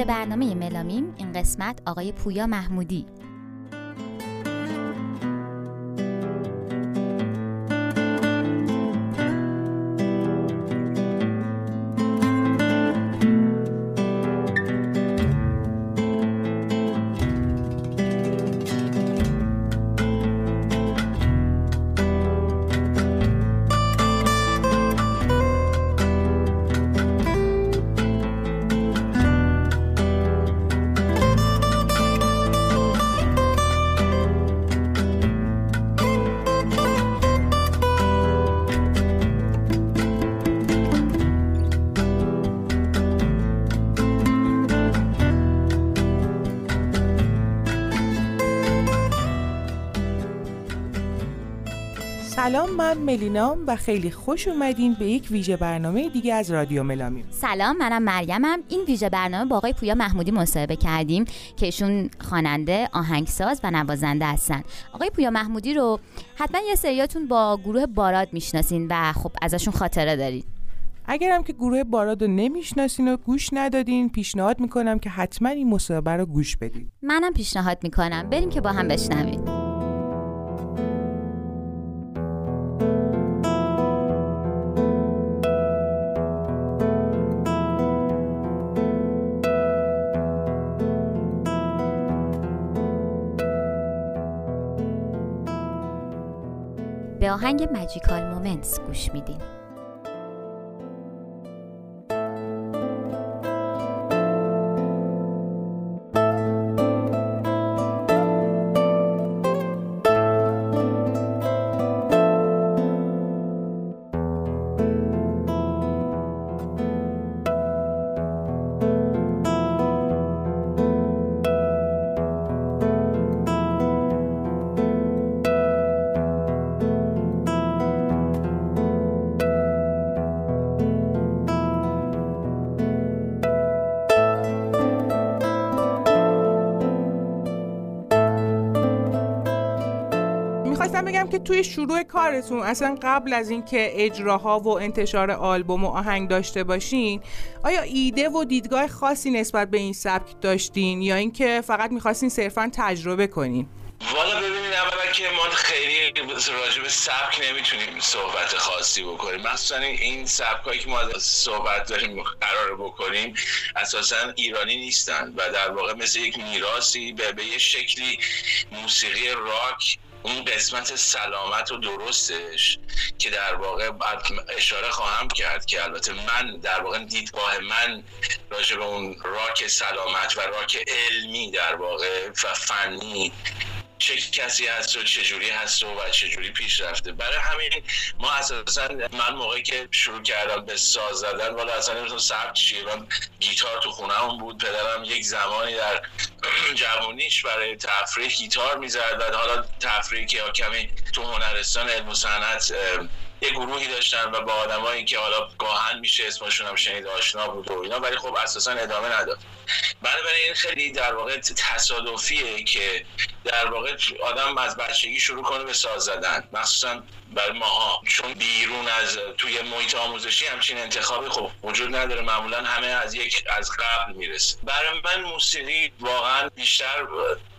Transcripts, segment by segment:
ویژه برنامه ملامیم این قسمت آقای پویا محمودی. من ملینام و خیلی خوش اومدین به یک ویژه برنامه دیگه از رادیو ملامیم. سلام منم مریمم این ویژه برنامه با آقای پویا محمودی مصاحبه کردیم که ایشون خواننده آهنگساز و نوازنده هستن. آقای پویا محمودی رو حتما یه سریاتون با گروه باراد می‌شناسین و خب ازشون خاطره دارین. اگرم که گروه باراد رو نمی‌شناسین و گوش ندادین پیشنهاد می‌کنم که حتما این مصاحبه رو گوش بدین. منم پیشنهاد می‌کنم. بریم که با هم بشنویم. آهنگ ماجیکال مومنتس گوش میدیم شروع کارتون اصلا قبل از اینکه اجراها و انتشار آلبوم و آهنگ داشته باشین آیا ایده و دیدگاه خاصی نسبت به این سبک داشتین یا اینکه فقط می‌خواستین صرفا تجربه کنین؟ والا ببینید اولا که ما خیلی راجع به سبک نمی‌تونیم صحبت خاصی بکنیم. مخصوصا این سبک هایی که ما صحبت داریم قرار بکنیم اساسا ایرانی نیستن و در واقع مثل یک میراسی به, به یه شکلی موسیقی راک اون قسمت سلامت و درستش که در واقع اشاره خواهم کرد که البته من در واقع دیدگاه من راجع به اون راک سلامت و راک علمی در واقع و فنی چه کسی هست و چجوری هست و, چجوری پیش رفته. برای همین ما اساسا من موقعی که شروع کردم به ساز زدن والا اصلا نمی‌تونم سبت چیه. من گیتار تو خونه هم بود پدرم یک زمانی در جوانیش برای تفریح گیتار می‌زد. و حالا تفریح که کمی تو هنرستان علم و صنعت یه گروهی داشتن و با آدمایی که حالا گاهن میشه اسمشون هم شنید آشنا بود و اینا ولی خب اساسا ادامه نداد. بنابراین این خیلی در واقع تصادفیه که در واقع آدم از بچگی شروع کنه به ساز زدن. مخصوصا برای ماها چون بیرون از توی محیط آموزشی همچین انتخابی خب وجود نداره. معمولا همه از یک از قبل می‌رسه. برای من موسیقی واقعا بیشتر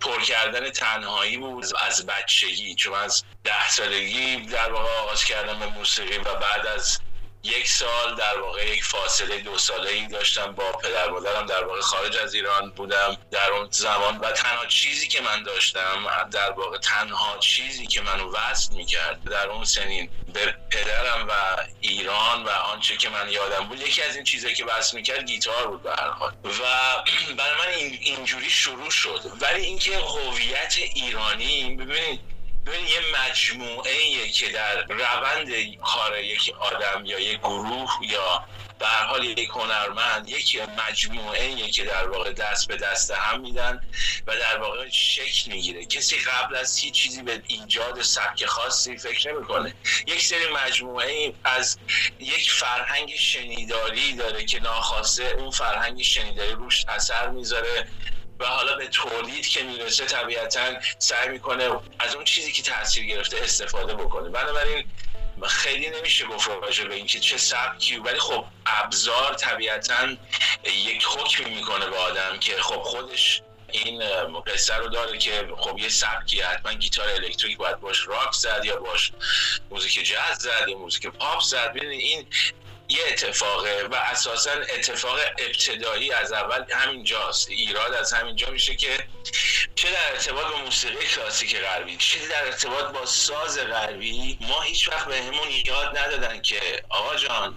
پر کردن تنهایی بود از بچگی. چون از ده سالگی در واقع آغاز کردم به موسیقی و بعد از یک سال در واقع یک فاصله دو ساله ای داشتم با پدر مادرم در واقع خارج از ایران بودم. در اون زمان و تنها چیزی که من داشتم در واقع تنها چیزی که منو وصل می‌کرد در اون سنین به پدرم و ایران و آنچه که من یادم بود یکی از این چیزایی که وصل می‌کرد گیتار بود به حال. و برای من این اینجوری شروع شد. ولی اینکه هویت ایرانی ببینید ببین یه مجموعه که در روند کار یک آدم یا یک گروه یا به حال یک هنرمند یک مجموعه که در واقع دست به دست هم میدن و در واقع شکل می‌گیره. کسی قبل از هیچ چیزی به ایجاد سبک خاصی فکر نمی‌کنه. یک سری مجموعه از یک فرهنگ شنیداری داره که ناخواسته اون فرهنگ شنیداری روش اثر می‌ذاره. و حالا به تولید که می‌رسه طبیعتا سعی می‌کنه از اون چیزی که تاثیر گرفته استفاده بکنه. بنابراین خیلی نمیشه گفت راجع به اینکه چه سبکی ولی خب ابزار طبیعتا یک حکم می‌کنه به آدم که خب خودش این قصه رو داره که خب یه سبکی حتما گیتار الکتریک باید باش راک زد یا باش موزیک جاز زد یا موزیک پاپ زد. ببینید این یه اتفاقه و اساسا اتفاق ابتدایی از اول همینجاست. ایراد از همینجا میشه که چه در ارتباط با موسیقی کلاسیک غربی چه در ارتباط با ساز غربی ما هیچ وقت بهمون یاد ندادن که آقا جان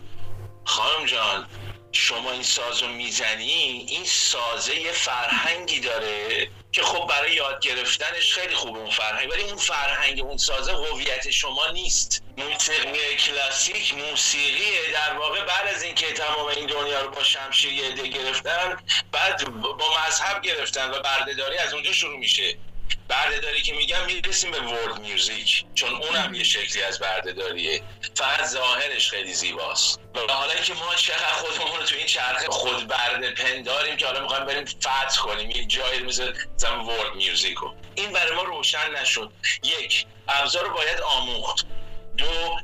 خانم جان شما این ساز رو می‌زنی این سازه یه فرهنگی داره. که خب برای یاد گرفتنش خیلی خوبه اون فرهنگ ولی اون فرهنگ اون سازه هویت شما نیست. موسیقی کلاسیک موسیقی در واقع بعد از اینکه تمام این دنیا رو با شمشیر یه گرفتن بعد با مذهب گرفتن و بردهداری از اونجا شروع میشه. بردهداری که میگم می‌رسیم به ورد میوزیک چون اونم یه شکلی از بردهداریه. فقط ظاهرش خیلی زیباست. و حالا که ما چقدر خودمون رو تو این چرخ خود برده پنداریم که حالا می‌خوایم بریم فتح کنیم یه جایی مثل مثلا ورد میوزیکو این برای ما روشن نشد. یک ابزار رو باید آموخت. دو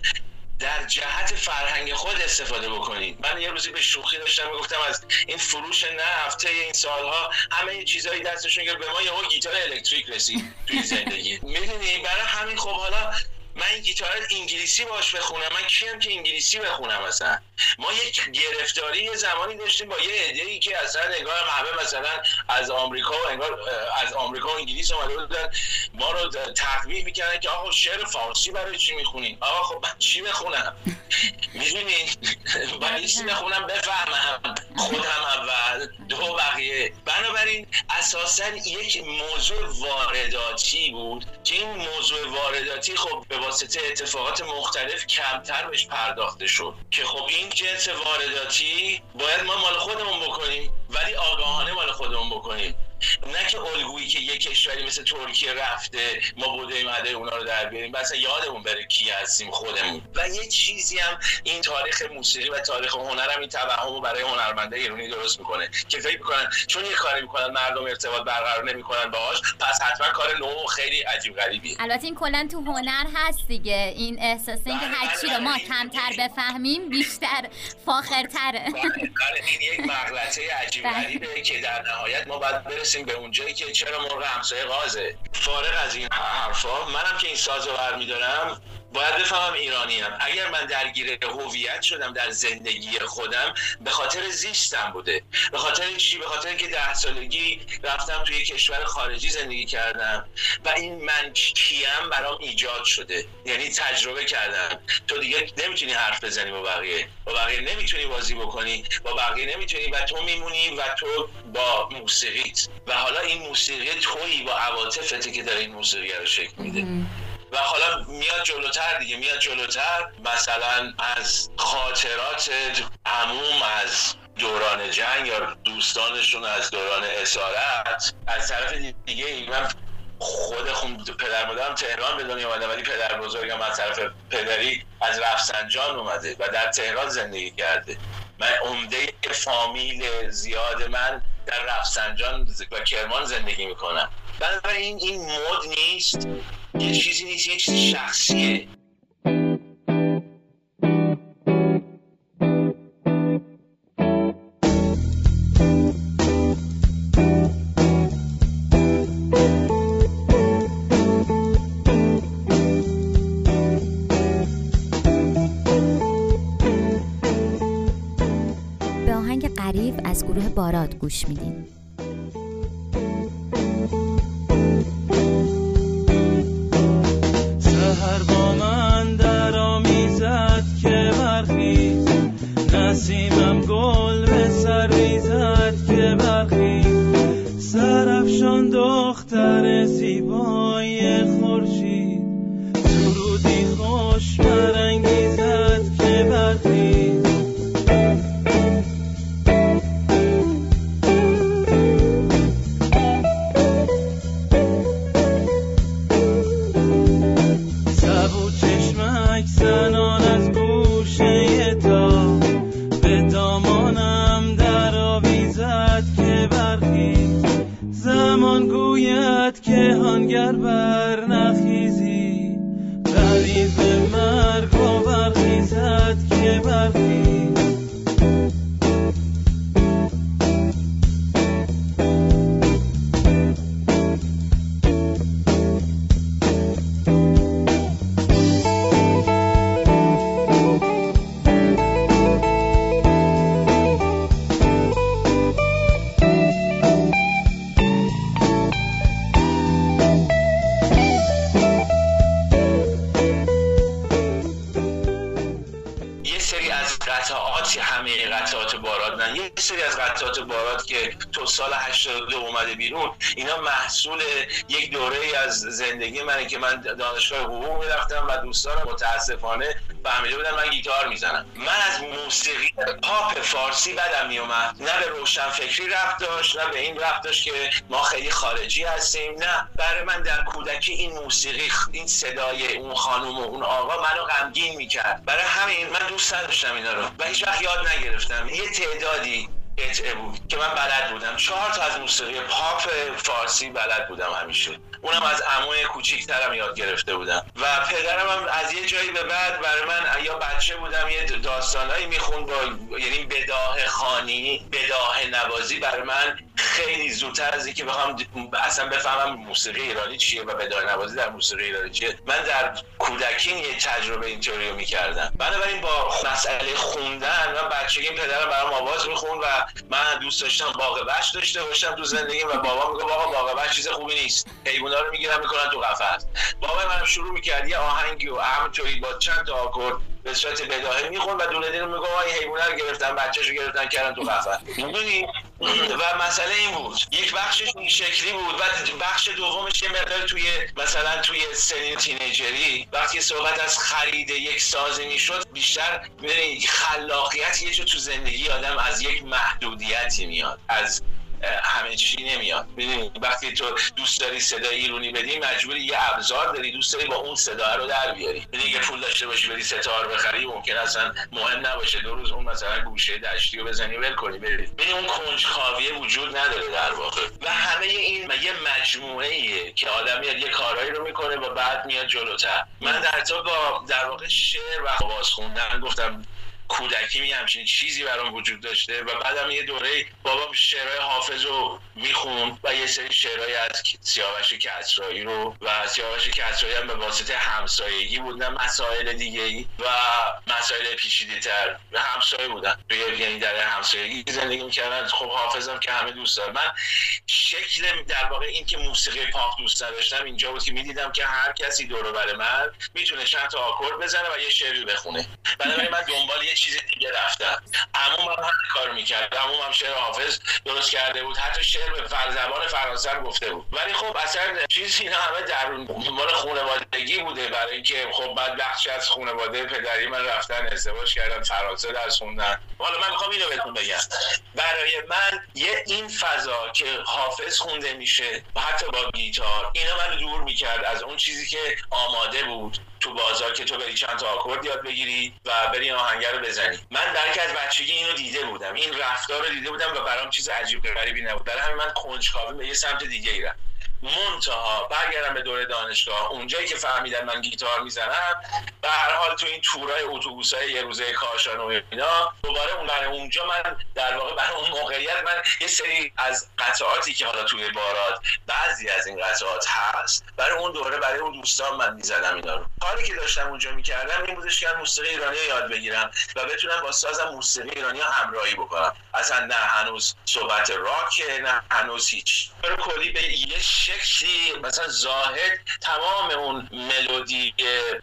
در جهت فرهنگ خود استفاده بکنید. من یه روزی به شوخی داشتم می‌گفتم از این فروش نفت این سالها همه چیزایی دستشون گرفت. به ما یه گیتار الکتریک رسید توی زندگی. می‌دونی؟ برای همین خب حالا من گیتار انگلیسی باش بخونم من کیم که انگلیسی بخونم مثلا؟ ما یک گرفتاری یه زمانی داشتیم با یه عده ای که اصلا نگاه همه مثلا از آمریکا و انگار از آمریکا و انگلیس اومده بودن ما رو تقویح می‌کردن که آقا شعر فارسی برای چی می‌خونین آقا خب من چی بخونم؟ می‌دونین برای چی بخونم بفهمم. خودم اول دو بقیه. بنابراین اساسا یک موضوع وارداتی بود که این موضوع وارداتی خب به واسطه اتفاقات مختلف کمتر بهش پرداخته شد. که خب این جنس وارداتی باید ما مال خودمون بکنیم ولی آگاهانه مال خودمون بکنیم. نه که الگویی که یک کشوری مثل ترکیه رفته ما بوده ادای اونا رو در بیاریم. مثلا یادمون بره کی هستیم خودمون. و یه چیزی هم این تاریخ موسیقی و تاریخ هنر هم این توهم رو برای هنرمنده ایرانی درست می‌کنه که فکر می‌کنن چون یه کاری می‌کنن مردم ارتباط برقرار نمی‌کنن باهاش پس حتما کار نو خیلی عجیب غریبی البته این کلا تو هنر هست دیگه. این احساس اینکه بله، هر چی رو بله، ما کمتر بفهمیم بیشتر فاخرتره. بله, بله، این یک مغلطه عجیب غریبه که در نهایت ما باید برسیم به اونجایی که چرا مرغ همسایه غازه فارغ از این حرفا منم که این ساز رو برمیدارم باید بفهمم ایرانی هم. اگر من درگیر هویت شدم در زندگی خودم به خاطر زیستم بوده. به خاطر چی؟ به خاطر که ده سالگی رفتم توی کشور خارجی زندگی کردم. و این من کیم برام ایجاد شده. یعنی تجربه کردم. تو دیگه نمی‌تونی حرف بزنی با بقیه. با بقیه نمی‌تونی بازی بکنی. با بقیه نمی‌تونی. و تو میمونی و تو با موسیقیت. و حالا این موسیقی تویی با عواطفته که داره این موسیقی رو شکل میده. و حالا میاد جلوتر دیگه میاد جلوتر. مثلا از خاطرات عموم از دوران جنگ یا دوستانشون از دوران اسارت از طرف دیگه من خود خود پدر مادرم تهران به دنیا اومده ولی پدر بزرگم از طرف پدری از رفسنجان اومده و در تهران زندگی کرده. من عمده فامیل زیاد من در رفسنجان و کرمان زندگی می‌کنم. بنابراین این مد نیست. یه چیزی نیست یه چیزی شخصیه. قریب از گروه باراد گوش میدیم. سال 82 اومده بیرون اینا محصول یک دوره از زندگی منه که من دانشگاه حقوق می‌رفتم و دوستانم متاسفانه فهمیده بودن من گیتار می‌زنم. من از موسیقی پاپ فارسی بدم میومد نه به روشن فکری رفت داشت نه به این رفت داشت که ما خیلی خارجی هستیم نه. برای من در کودکی این موسیقی این صدای اون خانم و اون آقا منو غمگین می‌کرد. برای همین من دوست نداشتم اینا رو. و هیچ وقت یاد نگرفتم. یه تعدادی قطعه بود که من بلد بودم. چهار تا از موسیقی پاپ فارسی بلد بودم همیشه. اونم از عموی کوچیکترم یاد گرفته بودم. و پدرم هم از یه جایی به بعد برای من یا بچه بودم یه داستانهایی می‌خوند با یعنی بداه خانی بداه نوازی برای من خیلی زودتر از اینکه بخوام اصلا بفهمم موسیقی ایرانی چیه و بداه نوازی در موسیقی ایرانی چیه. من در کودکی یه تجربه اینطوری رو می‌کردم. بنابراین با مسئله خوندن من بچگی پدرم برام آواز می‌خوند و من دوست داشتم باغ داشته باشم تو زندگی و بابا میگه باغ بش چیز خوبی نیست. حیونا رو می‌گیرن می‌کنن تو قفس. بابا من شروع می‌کرد یه آهنگی و همینطوری با چند تا آکورد به صورت بداهه میخون و دونه دونه میگه این حیونا رو گرفتن بچه‌شو گرفتن کردن تو قفس. می‌دونی؟ و مسئله این بود. یک بخشش این شکلی بود. و بخش دومش یه مقدار توی مثلا توی سنین تینیجری وقتی صحبت از خرید یک سازی می‌شد بیشتر خلاقیت یه تو زندگی آدم از یک محدودیتی میاد. از همه چی نمیاد. ببین وقتی تو دوست داری صدای ایرونی بدی مجبوری یه ابزار داری دوست داری با اون صدا رو در بیاری. یه پول داشته باشی بری ستار بخری ممکن اصلا مهم نباشه. دو روز اون مثلا گوشه دشتی رو بزنی ول کنی بری. ببین اون کنجکاوی وجود نداره در واقع. و همه این یه مجموعه ایه که آدم میاد یه کارهایی رو می‌کنه و بعد میاد جلوتر. من در تو با در واقع شعر و آواز خوندن گفتم کودکی می همچین چیزی برام وجود داشته و بعدم یه دوره بابا شعرهای حافظ رو میخون و یه سری شعرهای از سیاوش کسرایی رو و سیاوش کسرایی هم به واسطه همسایگی بود نه مسائل دیگه ای و مسائل پیچیده تر همسایه بودن. یعنی در همسایگی زندگی می‌کردن. خب حافظم که همه دوست دارم من شکل در واقع این که موسیقی پاپ دوست داشتم اینجا بود که می‌دیدم که هر کسی دور بر من می‌تونه چند تا آکورد بزنه و یه شعری بخونه. بنابراین من دنبال یه چیز دیگه رفتم عموم هم همین کار می‌کرد. عموم هم شعر حافظ درست کرده بود. حتی شعر به زبان فرانسه گفته بود. ولی خب اصلا چیز اینا همه در مال خانوادگی بوده برای اینکه خب بعد بخش از خانواده پدری من رفتن ازدواج کردن فرانسه درس خوندن حالا من می‌خوام اینو بهتون بگم. برای من یه این فضا که حافظ خونده میشه حتی با گیتار اینا من دور می‌کرد از اون چیزی که آماده بود تو بازار که تو بری چند تا آکورد یاد بگیری و بری آهنگر رو بزنی. من درک از بچگی اینو دیده بودم. این رفتار رو دیده بودم و برام چیز عجیب غریبی نبود. برای همین من کنجکاوی به یه سمت دیگه ای منتها برگردم به دوره دانشگاه اونجایی که فهمیدن من گیتار می‌زنم به هر حال تو این تورای اتوبوس های یه روزه کاشان و اینا دوباره اون برای اونجا من در واقع برای اون موقعیت من یه سری از قطعاتی که حالا توی بارات بعضی از این قطعات هست برای اون دوره برای اون دوستان من می‌زدم اینا رو. کاری که داشتم اونجا می‌کردم این بودش که موسیقی ایرانی یاد بگیرم و بتونم با سازم موسیقی ایرانی همراهی بکنم. اصلا نه هنوز صحبت راک نه هنوز هیچ. کلی به یه شکلی مثلا زاهد تمام اون ملودی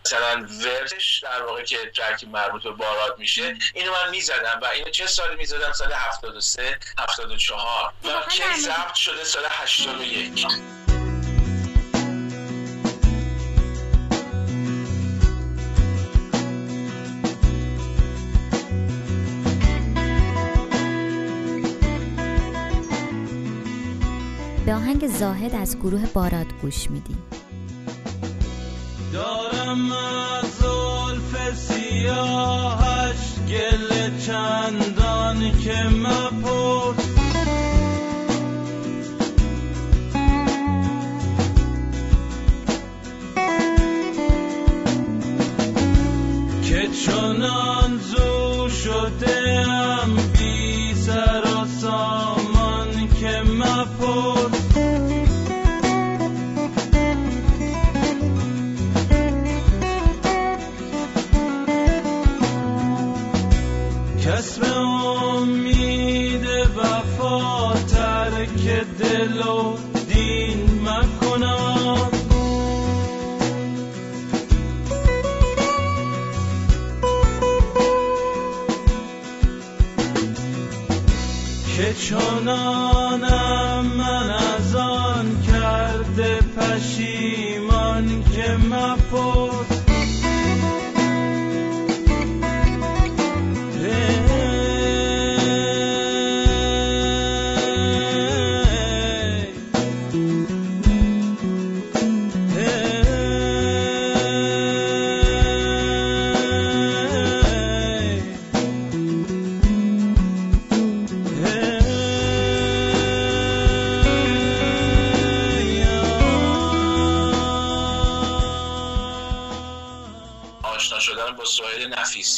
مثلا ورش در واقع که ترکی مربوط به بارات میشه اینو من می‌زدم و اینو چه سالی می‌زدم؟ سال 73 74 و کی ضبط شده؟ سال 81 آهنگ زاهد از گروه باراد گوش میدیم دارم از زلف سیاهش گل چندان که مپرس. که چنان زو شده چنانم من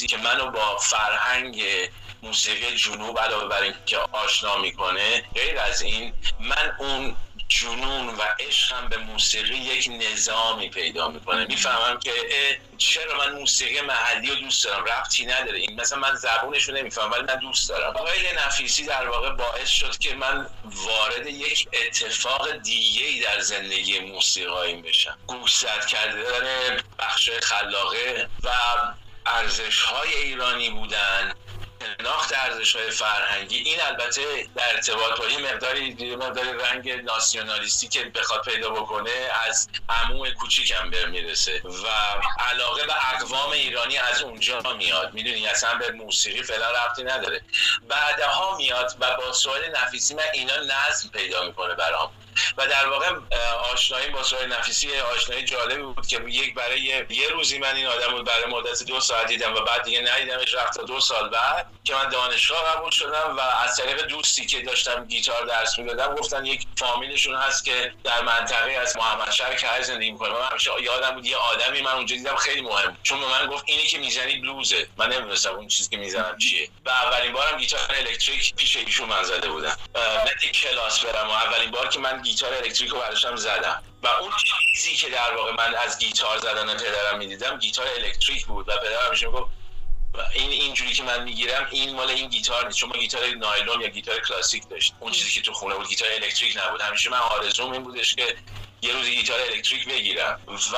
که منو با فرهنگ موسیقی جنوب علاوه بر اینکه آشنا می‌کنه غیر از این من اون جنون و عشقم به موسیقی یک نظامی پیدا می‌کنه. می‌فهمم که چرا من موسیقی محلی رو دوست دارم؟ ربطی نداره. این مثلا من زبونش رو نمی‌فهمم ولی من دوست دارم. آقای نفیسی در واقع باعث شد که من وارد یک اتفاق دیگه ای در زندگی موسیقاییم بشم. گوشزد کردن بخش خلاقه و ارزش های ایرانی بودن شناخت ارزش های فرهنگی. این البته در ارتباط با یه مقداری مقداری رنگ ناسیونالیستی که بخواد پیدا بکنه از عموم کوچیکم به می‌رسه و علاقه به اقوام ایرانی از اونجا میاد. می‌دونی اصلا به موسیقی فعلا ربطی نداره. بعدها میاد و با سوال نفیسی من اینا نظم پیدا می‌کنه برام. و در واقع آشنایی با سوال نفیسی آشنایی جالبی بود که یک برای یه, روزی من این آدم رو برای مدت دو ساعت دیدم و بعد دیگه ندیدمش رفت تا دو سال بعد که من دانشگاه قبول شدم و از طریق دوستی که داشتم گیتار درس می‌دادم گفتن یک فامیلشون هست که در منطقه از محمد شهر که زندگی می‌کنه من همیشه یادم بود یه آدمی من اونجا دیدم خیلی مهم چون من گفت اینی که می‌زنی بلوزه من نمی‌دونستم اون چیزی که می‌زنم چیه. و اولین بارم گیتار الکتریک پیش ایشون من زده بودم. نه کلاس برم و اولین بار که من گیتار الکتریک رو براشم زدم. و اون چیزی که در واقع من از گیتار زدن پدرم می‌دیدم گیتار الکتریک بود. و پدرم همیشه می‌گفت این اینجوری که من می‌گیرم این مال این گیتار نیست. چون ما گیتار نایلون یا گیتار کلاسیک داشت اون چیزی که تو خونه بود گیتار الکتریک نبود. همیشه من آرزوم این بودش که یه روزی گیتار الکتریک بگیرم. و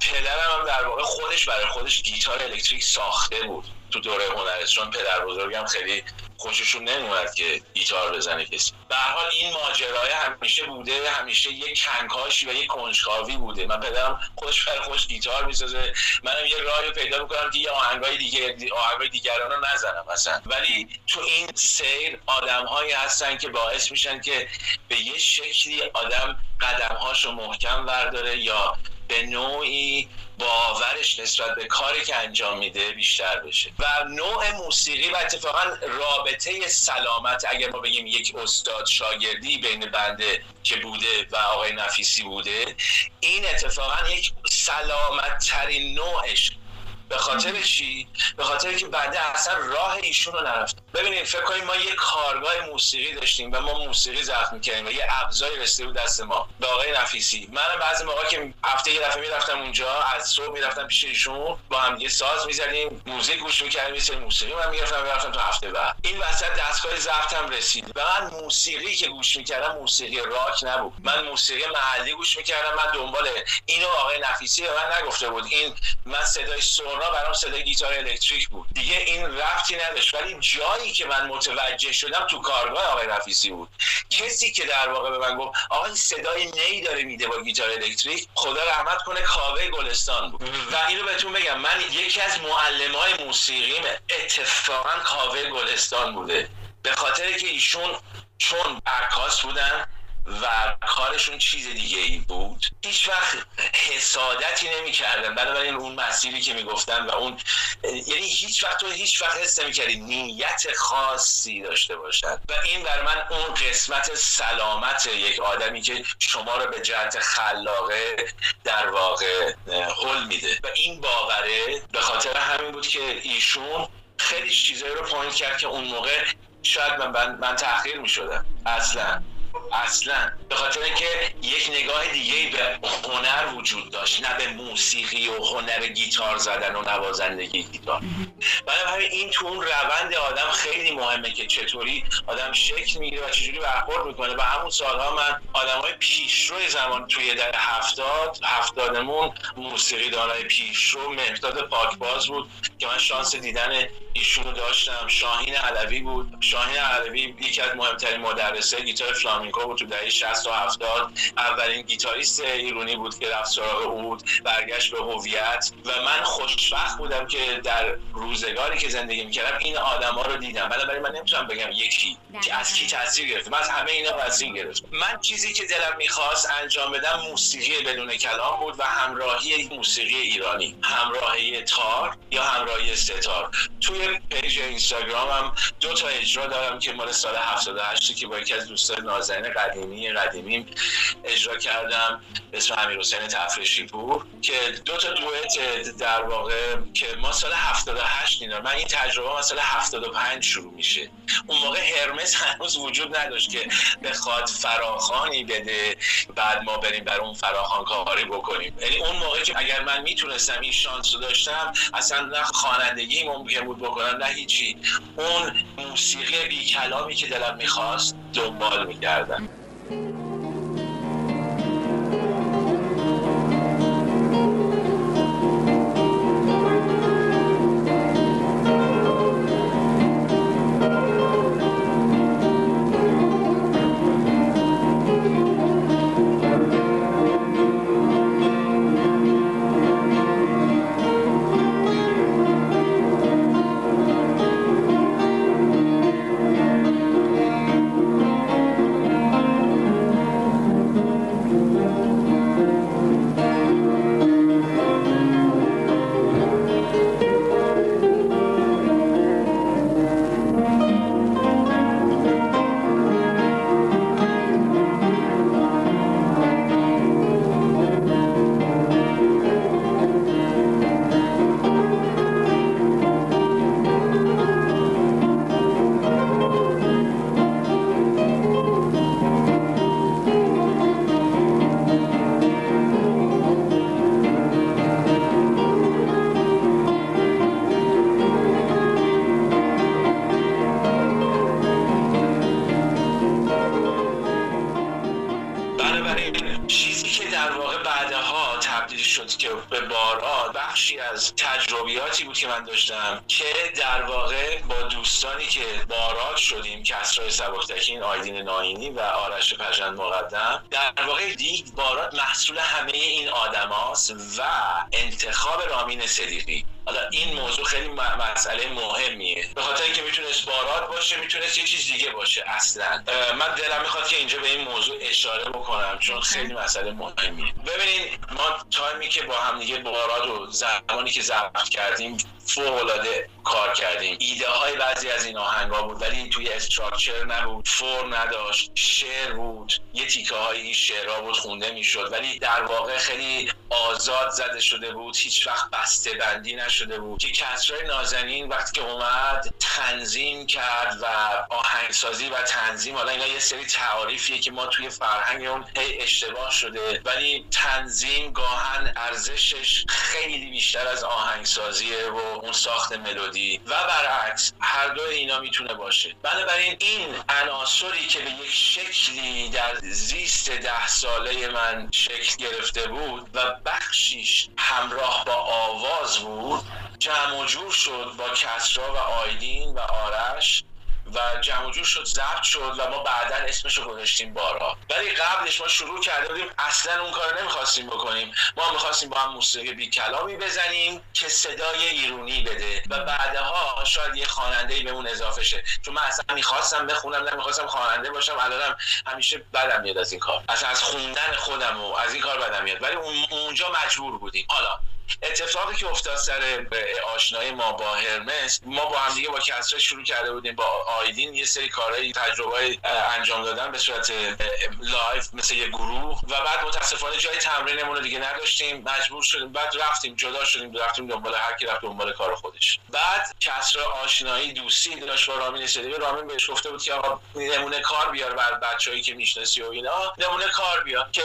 پدرم هم در واقع خودش برای خودش گیتار الکتریک ساخته بود تو دوره هنرستان چون پدر بزرگم خیلی خوششون نمیومد که گیتار بزنه کسی. به حال این ماجرای همیشه بوده همیشه یک کنکاشی و یک کنجکاوی بوده. من پدرم خودش برای خودش گیتار می‌سازه. منم یه راهی پیدا می‌کنم که یه آهنگای دیگه آهنگای دیگران نزنم مثلا ولی تو این سیر آدمهایی هستن که باعث میشن که به یه شکلی آدم قدمهاش رو محکم ورداره یا به نوعی باورش نسبت به کاری که انجام میده بیشتر بشه. و نوع موسیقی و اتفاقا رابطه سلامت اگر ما بگیم یک استاد شاگردی بین بنده که بوده و آقای نفیسی بوده این اتفاقا یک سلامت ترین نوعش به خاطر چی؟ به خاطر که بنده اصلا راه ایشون رو نرفتم ببینید فکر کنید ما یه کارگاه موسیقی داشتیم و ما موسیقی ضبط می‌کردیم و یه ابزاری رسیده بود دست ما به آقای نفیسی. من بعضی موقع که هفته یه دفعه می‌رفتم اونجا از صبح می‌رفتم پیش ایشون با هم یه ساز می‌زدیم موزیک گوش می‌کردیم یه سری موسیقی من می‌گرفتم می‌رفتم تو هفته بعد. این وسط دستگاه ضبطم رسید. و من موسیقی که گوش می‌کردم موسیقی راک نبود. من موسیقی محلی گوش می‌کردم من دنبال اینو آقای نفیسی به من نگفته بود. این من صدای سورنا برام صدای گیتار الکتریک بود. دیگه این ربطی نداشت. ولی جایی که من متوجه شدم تو کارگاه آقای نفیسی بود. کسی که در واقع به من گفت آقا این صدای نی داره میده با گیتار الکتریک خدا رحمت کنه کاوه گلستان بود. و اینو بهتون بگم من یکی از معلمای موسیقیم اتفاقا کاوه گلستان بوده. به خاطر که ایشون چون عکاس بودن و کارشون چیز دیگه ای بود. هیچ وقت حسادتی نمی کردن بنابراین اون مسیری که می‌گفتن و اون یعنی هیچ وقت تو هیچ وقت حس نمی کردی نیت خاصی داشته باشن. و این بر من اون قسمت سلامت یک آدمی که شما رو به جهت خلاقه در واقع هل میده. و این باوره به خاطر همین بود که ایشون خیلی چیزایی رو point کرد که اون موقع شاید من من, من تأخیر می شدم اصلا. اصلا. به خاطر اینکه یک نگاه دیگه به هنر وجود داشت نه به موسیقی و هنر گیتار زدن و نوازندگی گیتار. همین این تو اون روند آدم خیلی مهمه که چطوری آدم شکل می‌گیره و چجوری برخورد می‌کنه. و همون سالها من آدم های پیشرو زمان توی در هفتاد هفتادمون موسیقی دارای پیشرو مهداد پاکباز بود که من شانس دیدن ایشون رو داشتم. شاهین علوی بود. شاهین علوی یکی از مهمترین مدرسه گیتار فلامینکو بود تو دهه 60 و 70 اولین گیتاریست ایرانی بود که رفت سراغ بود برگشت به هویت. و من خوشبخت بودم که در روزگاری که زندگی می‌کردم این آدما رو دیدم. برای من نمی‌تونم بگم یکی که از کی تاثیر گرفت. من از همه اینا تاثیر گرفت. من چیزی که دلم می‌خواست انجام بدم موسیقی بدون کلام بود و همراهی موسیقی ایرانی. همراهی تار یا همراهی ستار. توی پیج اینستاگرامم دو تا اجرا دارم که مال سال 78 که با یکی از دوستان نازنین قدیمی قدیمیم اجرا کردم اسم امیر حسین تفرشی پور که دو تا دوئت در واقع که ما سال 78 اینا من این تجربه سال 75 شروع میشه. اون موقع هرمس هنوز وجود نداشت که بخواد فراخانی بده بعد ما بریم بر اون فراخان کاری بکنیم. یعنی اون موقع که اگر من می‌تونستم این شانس رو داشتم اصلا نه خوانندگی ممکن بود بکنم نه هیچی. اون موسیقی بی کلامی که دلم می‌خواست دنبال می‌کردم این انتخاب رامین صدیقی حالا این موضوع خیلی مسئله مهمیه. به خاطر اینکه می‌تونست بارات باشه می‌تونست یه چیز دیگه باشه اصلا. من دلم می‌خواد که اینجا به این موضوع اشاره بکنم چون خیلی مسئله مهمیه. ببینید ما تایمی که با هم دیگه بارات و زمانی که ضبط کردیم فوق کار کردیم. ایده های بعضی از این آهنگ ها بود ولی توی استراکچر نبود فرم نداشت شعر بود. یه تیکه های این شعرها بود خونده می‌شد. ولی در واقع خیلی آزاد زده شده بود هیچ وقت بسته بندی نشده بود. که کسرای نازنین وقتی که اومد تنظیم کرد و آهنگسازی و تنظیم حالا اینا یه سری تعاریفیه که ما توی فرهنگ اون هی اشتباه شده ولی تنظیم گاهن ارزشش خیلی بیشتر از آهنگسازیه و اون ساخت ملودی. و برعکس هر دو اینا می‌تونه باشه. بنابراین این عناصری که به یک شکلی در زیست ده ساله من شکل گرفته بود و بخشیش همراه با آواز بود جمع جور شد با کسرا و آیدین و آرش و جمع جور شد ضبط شد و ما بعدا اسمش رو گذاشتیم بارا. ولی قبلش ما شروع کرده بودیم اصلا اون کار نمی‌خواستیم بکنیم. ما می‌خواستیم با هم موسیقی بی کلامی بزنیم که صدای ایرونی بده و بعدها شاید یه خواننده به اون اضافه شه. چون من اصلا می‌خواستم بخونم نمی‌خواستم خواننده باشم الانم همیشه بدم میاد از این کار. اصلا از خوندن خودم و از این کار بدم میاد. ولی اونجا مجبور بودیم. حالا اتفاقی که افتاد سر آشنایی ما با هرمس ما با هم دیگه با کسرا شروع کرده بودیم با آیدین یه سری کارهای تجربه انجام دادن به صورت live مثل یه گروه و بعد متاسفانه جای تمرینمون رو دیگه نداشتیم مجبور شدیم. بعد رفتیم جدا شدیم رفتیم دنبال هر کی رفت دنبال کار خودش. بعد کسرا آشنایی دوستی داشت با رامین سدی رامین بهش گفته بود که آقا نمونه کار بیار بر بچه‌ای که می‌شناسی و اینا. نمونه کار بیار که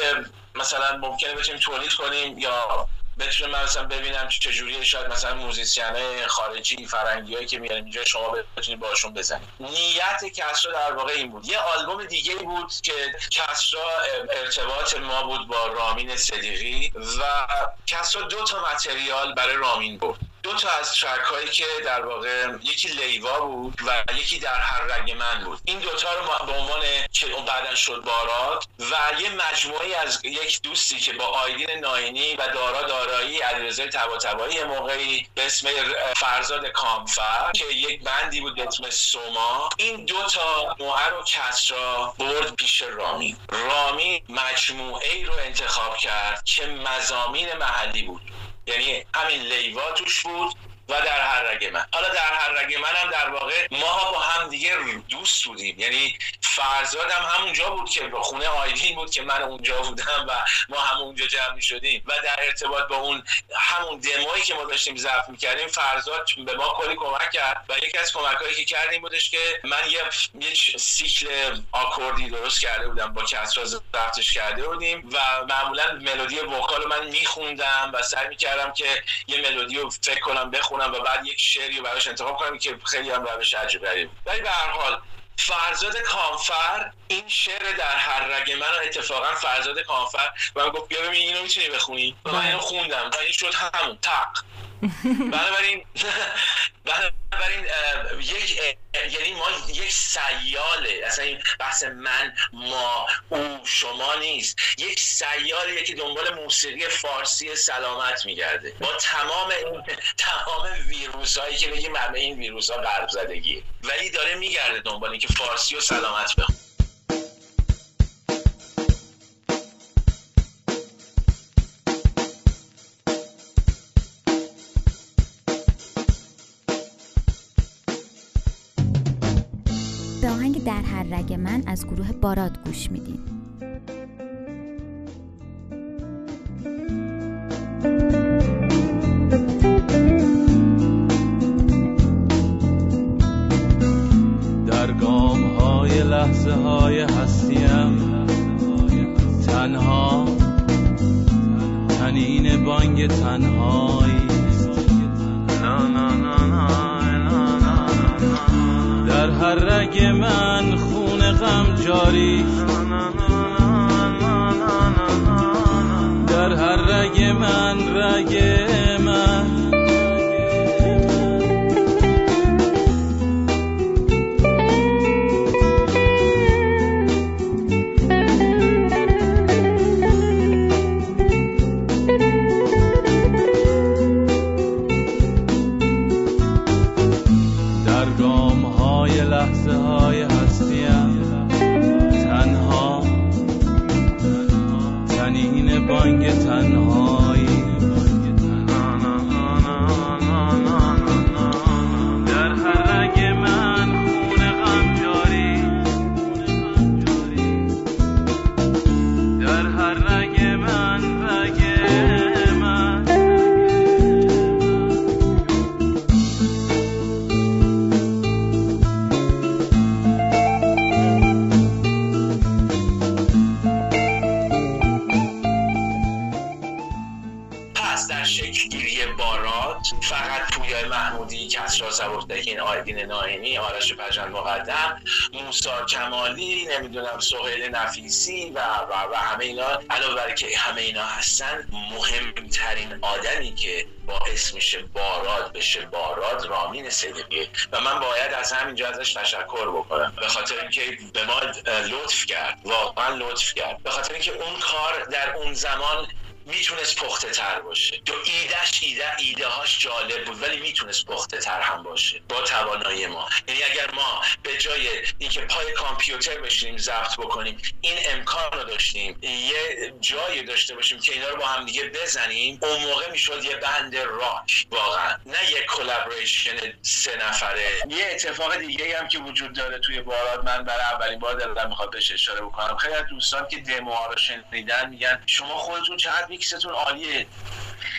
مثلا ممکنه بتونیم تولید کنیم یا بتونم من مثلا ببینم چجوری شاید مثلا موزیسین خارجی فرنگی هایی که میاریم اینجا شما بتونید باشون بزنید. نیت کسرا در واقع این بود. یه آلبوم دیگه بود که کسرا ارتباط ما بود با رامین صدیقی و کسرا دو تا متریال برای رامین بود دو تا از ترک هایی که در واقع یکی لیوا بود و یکی در هر رگ من بود. این دوتا رو به عنوان که بعدا شد بارات و یه مجموعه از یک دوستی که با آیدین ناینی و دارا دارایی علیرضا طباطبایی موقعی به اسم فرزاد کامفر که یک بندی بود به اسم سوما. این دو تا موهر رو کسرا برد پیش رامی. رامی مجموعه ای رو انتخاب کرد که مزامین محلی بود. یعنی همین لیوا توش بود. و در هر رگ من. حالا در هر رگ هم در واقع ما با هم دیگه دوست بودیم. یعنی فرزاد هم همونجا بود که خونه آیدین بود که من اونجا بودم و ما هم اونجا جمع شدیم و در ارتباط با اون همون دمایی که ما داشتیم ضبط می‌کردیم فرزاد به ما کلی کمک کرد. و یکی از کمکهایی که کردیم بودش که من یه یه سیکل آکوردی درست کرده بودم با کسرا ضبطش کرده بودیم و معمولا ملودی وکال من میخوندم و سعی می‌کردم که یه ملودی رو فکر کنم بخونم. و بعد یک شعری رو براش انتخاب کنم که خیلی هم روش عجیب ولی به هر حال فرزاد کامفر این شعر در هر رگ من اتفاقا فرزاد کامفر و من گفت بیا ببین اینو می‌تونی بخونی؟ و من اینو خوندم. و این شد همون. تق. بنابراین بنابراین یک یعنی ما یک سیاله. اصلا این بحث من ما او شما نیست. یک سیاله که دنبال موسیقی فارسی سلامت میگرده. با تمام این تمام ویروس هایی که بگیم همه این ویروس ها غرب زدگی ولی داره میگرده دنبال اینکه فارسی و سلامت بخون آهنگ در هر رگ من از گروه باراد گوش میدین. تنین بانگ تنهایی آیدین ناینی آرش پژند مقدم موسا کمالی نمی‌دونم سهیل نفیسی و, و, و همه اینا. علاوه بر که همه اینا هستن مهمترین آدمی که باعث میشه باراد بشه باراد رامین صدیقی. و من باید از همینجا ازش تشکر بکنم. به خاطر اینکه به ما لطف کرد واقعا لطف کرد. به خاطر اینکه اون کار در اون زمان می‌تونست پخته تر باشه. تو ایدهش ایده ایده هاش جالب بود ولی می‌تونست پخته تر هم باشه. با توانایی ما. یعنی اگر ما به جای اینکه پای کامپیوتر بشینیم ضبط بکنیم این امکان رو داشتیم یه جایی داشته باشیم که اینا رو با هم دیگه بزنیم اون موقع می‌شد یه band راک. واقعا. نه یه collaboration سه نفره. یه اتفاق دیگه هم که وجود داره توی بارات من برای اولین بار دلم می‌خواد بهش اشاره بکنم. خیلی از دوستان که دموها رو شنیدن میگن شما خودتون چقدر میکستون عالیه.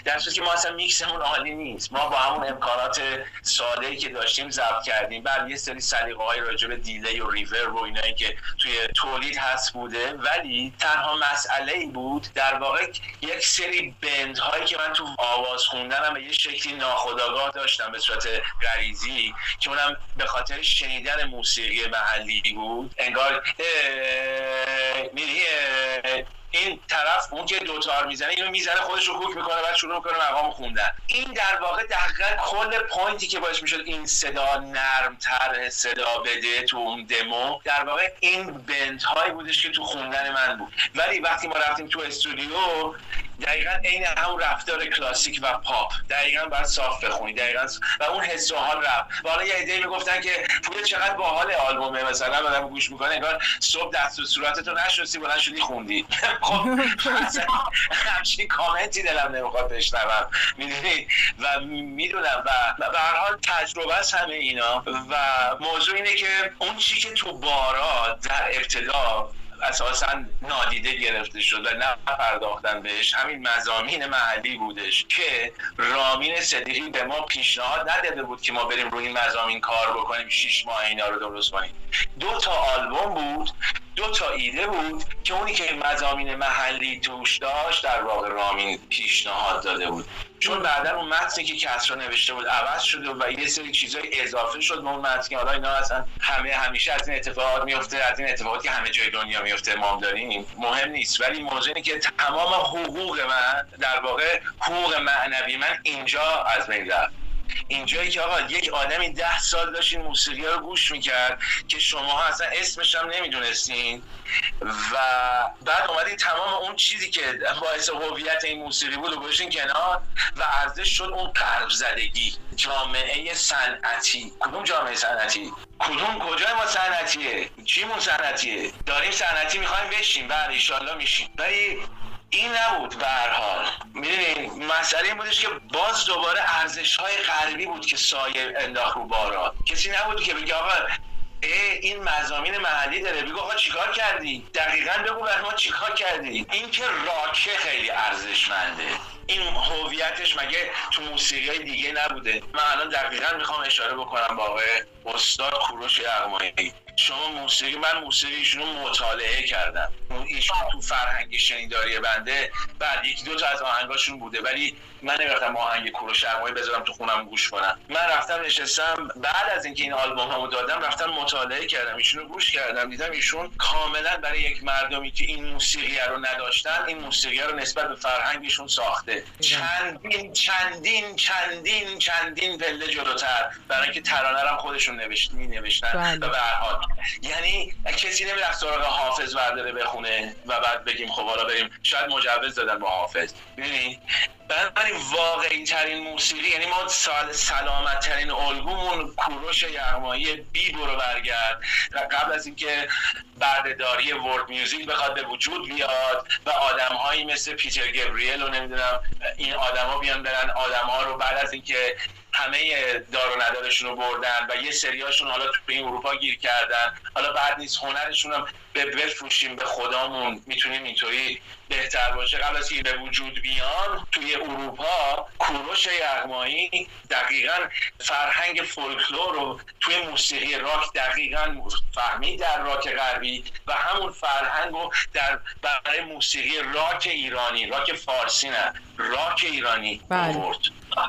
در که ما اصلا میکسمون عالی نیست. ما با همون امکانات ساده که داشتیم ضبط کردیم. بعد یه سری سلیقه های راجع به delay و reverb و اینایی که توی تولید هست بوده. ولی تنها مسئله ای بود در واقع یک سری bend هایی که من تو آواز خوندنم به یه شکلی ناخودآگاه داشتم به صورت غریزی که اونم به خاطر شنیدن موسیقی محلی بود. انگار میری این طرف اون که دوتار می‌زنه اینو می‌زنه خودش رو کوک می‌کنه بعد شروع می‌کنه مقام خوندن. این در واقع دقیقا کل point ی که باعث می‌شد این صدا نرمتر صدا بده تو اون دمو در واقع این bend هایی بودش که تو خوندن من بود. ولی وقتی ما رفتیم تو استودیو دقیقا عین همون رفتار کلاسیک و پاپ. دقیقا باید صاف بخونی. دقیقا و اون حس و حال رفت. حالا یه ایده می‌گفتن که پول چقدر باحال آلبومه. مثلا آدم گوش می‌کنه انگار صبح دست و صورتتو نشستی بلند شدی خوندی. خب همچین کامنتی دلم نمی‌خواد بشنوم. می‌دونی؟ و می‌دونم. و به هر حال تجربه است همه اینا. و موضوع اینه که اون چی که تو بارا در ابتدا اساسا نادیده گرفته شد و نه پرداختن بهش. همین مزامین محلی بودش که رامین صدیقی به ما پیشنهاد نداده بود که ما بریم روی این مزامین کار بکنیم. شیش ماه اینا رو درست کنیم. دو تا آلبوم بود دو تا ایده بود که اونی که مزامین محلی توش داشت در واقع رامین پیشنهاد داده بود. چون بعدا اون متنی که کسرا نوشته بود عوض شده و یه سری چیزای اضافه شد به اون متن حالا اینا اصلا همه همیشه از این اتفاقات میفته از این اتفاقاتی که همه جای دنیا میفته ما داریم مهم نیست. ولی موضوع اینه که تمام حقوق من در واقع حقوق معنوی من اینجا از بین رفت. اینجایی که آقا یک آدمی ده سال داشت این موسیقی رو گوش می‌کرد که شما اصلا اسمش هم نمی‌دونستین و بعد اومدین تمام اون چیزی که باعث هویت این موسیقی بود و گوشین کنار و ارزش شد اون قرب زدگی جامعه صنعتی. کدوم جامعه صنعتی؟ کدوم؟ کجای ما صنعتیه؟ چیمون صنعتیه؟ داریم صنعتی می‌خوایم بشیم. بله ایشالله میشیم. ولی این نبود به حال. می‌دونین مسئله این بودش که باز دوباره ارزش های غربی بود که سایه انداخت رو بارا کسی نبود که بگه آقا این مزامین محلی داره. بگو آقا چیکار کردی؟ دقیقا بگو بر ما چیکار کردی؟ این که راکه خیلی ارزشمنده. این هویتش مگه تو موسیقی دیگه نبوده؟ من الان دقیقا می‌خوام اشاره بکنم با آقای استاد کوروش یغمایی شما موسیقی من موسیقیشون رو مطالعه کردم. ایشون تو فرهنگ شنیداری بنده بعد یکی دو تا از آهنگاشون بوده ولی من نمی‌رفتم آهنگ کوروش یغمایی بذارم تو خونم گوش کنم من رفتم نشستم بعد از اینکه این آلبوم همو دادم رفتم مطالعه کردم ایشون رو گوش کردم دیدم ایشون کاملا برای یک مردمی که این موسیقی رو نداشتن این موسیقی رو نسبت به فرهنگشون ساخته. چندین چندین چندین چندین پله جلوتر برای اینکه ترانه رو خودشون نوشت می نوشتن بله. و به یعنی کسی نمیره سراغ حافظ برداره بخونه و بعد بگیم خب حالا بریم. شاید مجوز دادن با حافظ. بنابراین واقعی ترین موسیقی یعنی ما سلامت ترین الگومون کوروش یغمایی بی برو برگرد. و قبل از اینکه بردهداری ورد میوزیک بخواد به وجود بیاد و آدم هایی مثل پیتر گبریل و نمی‌دونم این آدما بیان برن آدم ها رو بعد از اینکه همه دار و ندارشون رو بردن و یه سریاشون حالا تو این اروپا گیر کردن. حالا بعد نیست هنرشون هم به بفروشیم به خدامون می‌تونیم اینطوری بهتر باشه. قبل از به وجود بیان توی اروپا کوروش یغمایی دقیقا فرهنگ فولکلور رو توی موسیقی راک دقیقا فهمید در راک غربی و همون فرهنگ رو در برای موسیقی راک ایرانی راک فارسی نه راک ایرانی بله.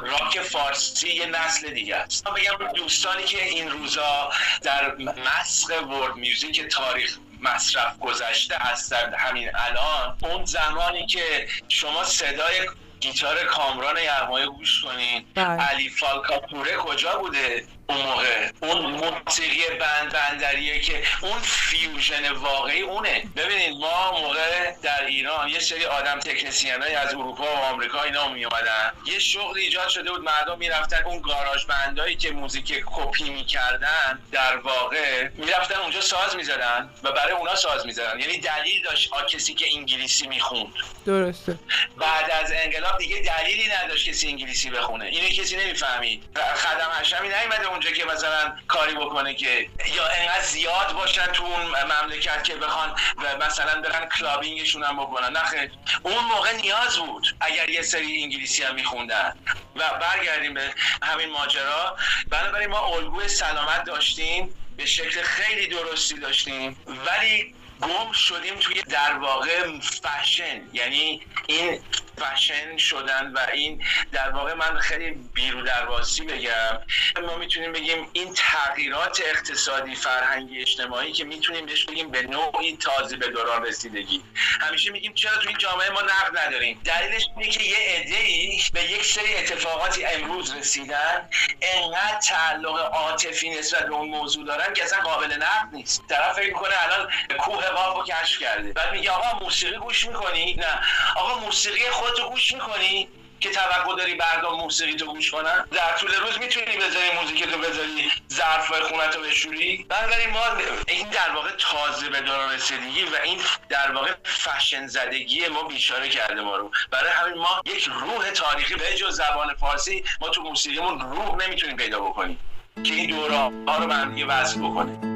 راک فارسی یه نسل دیگه است بگم دوستانی که این روزا در مسق ورد میوزیک تاریخ مصرف گذشته هستند همین الان اون زمانی که شما صدای گیتار کامران یغمایی گوش کنین بله. علی فالکاپوره کجا بوده اون موقع اون موسیقی بند بندریه که اون فیوژن واقعی اونه. ببینید ما موقع در ایران یه سری آدم تکنسیان از اروپا و آمریکا اینا می اومدن یه شغل ایجاد شده بود مردم می‌رفتن اون گاراژ بندایی که موزیک کپی می‌کردن در واقع می‌رفتن اونجا ساز می‌زدن و برای اونا ساز می‌زدن. یعنی دلیل داشت آ کسی که انگلیسی می‌خوند. درسته. بعد از انقلاب دیگه دلیلی نداشت کسی انگلیسی بخونه. اینو کسی نمی‌فهمید. خدم هشمی نیومده اونجا که مثلا کاری بکنه که یا انقدر زیاد باشن تو اون مملکت که بخوان و مثلا برن کلابینگشون هم بکنن. نه خیر. اون موقع نیاز بود اگر یه سری انگلیسی هم میخوندن. و برگردیم به همین ماجرا. بنابراین ما الگوی سلامت داشتیم به شکل خیلی درستی داشتیم ولی گم شدیم توی در واقع فشن. یعنی این فشن شدن و این در واقع من خیلی بیرو درواسی بگم. ما می‌تونیم بگیم این تغییرات اقتصادی فرهنگی اجتماعی که می‌تونیم بهش بگیم به نوعی تازه به دوران رسیدگی. همیشه میگیم چرا تو این جامعه ما نقد نداریم؟ دلیلش اینه که یه عده‌ای به یک سری اتفاقاتی امروز رسیدن انقدر تعلق عاطفی نسبت به اون موضوع دارن که اصلا قابل نقد نیست. طرف فکر می‌کنه الان کوه قاف رو کشف کرده. بعد میگه آقا موسیقی گوش می‌کنی؟ نه. آقا موسیقی خودتو گوش می‌کنی که توقع داری مردم موسیقی تو گوش کنن؟ در طول روز می‌تونی بذاری موزیک تو بذاری ظرفای خونت رو بشوری؟ بنابراین ما این در واقع تازه به دوران رسیدگی و این در واقع فشن زدگی ما بیچاره کرده ما رو. برای همین ما یک روح تاریخی به جز زبان فارسی ما تو موسیقیمون روح نمی‌تونیم پیدا بکنیم که این دوره ها رو به هم بکنه.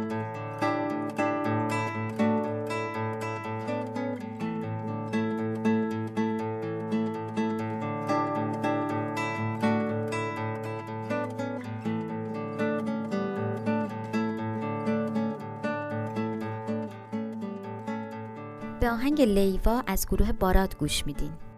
به آهنگ لیوا از گروه باراد گوش میدین.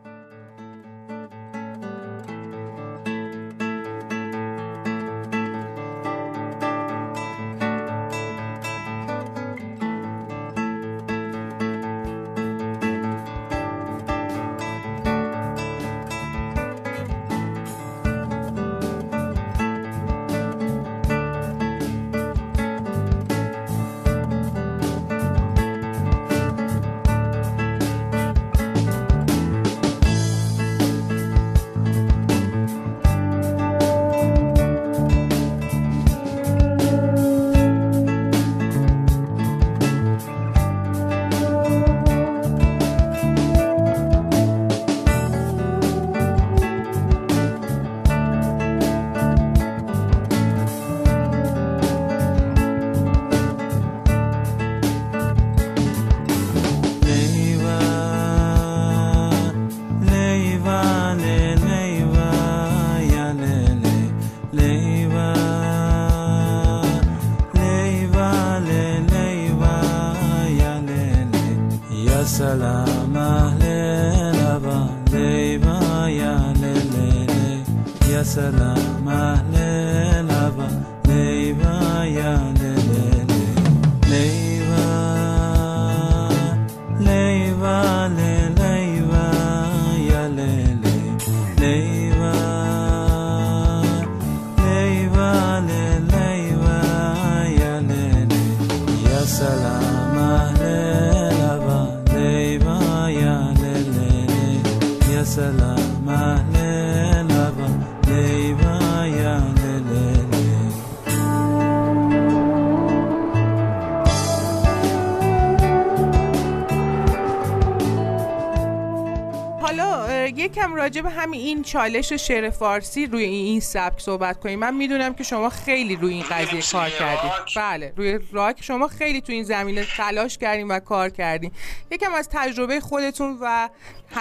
راجع به همین این چالش شعر فارسی روی این سبک صحبت کنیم. من می‌دونم که شما خیلی روی این قضیه کار کردید؟ بله روی راک شما خیلی تو این زمینه تلاش کردیم و کار کردیم یکم از تجربه خودتون و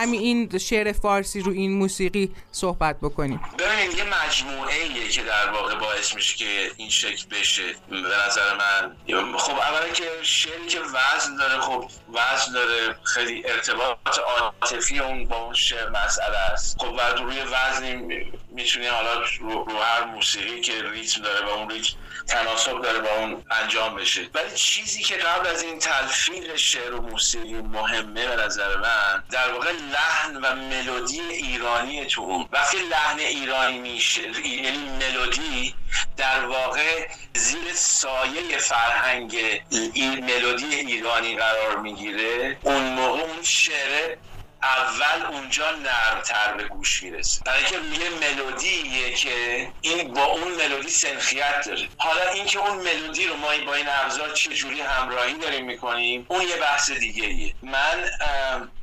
همین این شعر فارسی روی این موسیقی صحبت بکنیم. ببینید یه مجموعه ایه که در واقع باعث میشه که این شکل بشه. به نظر من خب اولا که شعری که وزن داره خب وزن داره خیلی ارتباط عاطفی اون با اون شعر مسئله است. خب و روی وزن می‌تونی حالا رو, رو هر موسیقی که ریتم داره و اون ریتم تناسب داره با اون انجام بشه. ولی چیزی که قبل از این تلفیق شعر و موسیقی مهمه به نظر من در واقع لحن و ملودی ایرانی تو اون. وقتی لحن ایرانی میشه یعنی ملودی در واقع زیر سایه فرهنگ این ملودی ایرانی قرار می‌گیره اون موقع اون شعر اول اونجا نرمتر به گوش می‌رسه. برای که یه ملودیه که این با اون ملودی سنخیت داره. حالا اینکه اون ملودی رو ما با این ابزار چه جوری همراهی داریم می‌کنیم اون یه بحث دیگه ایه. من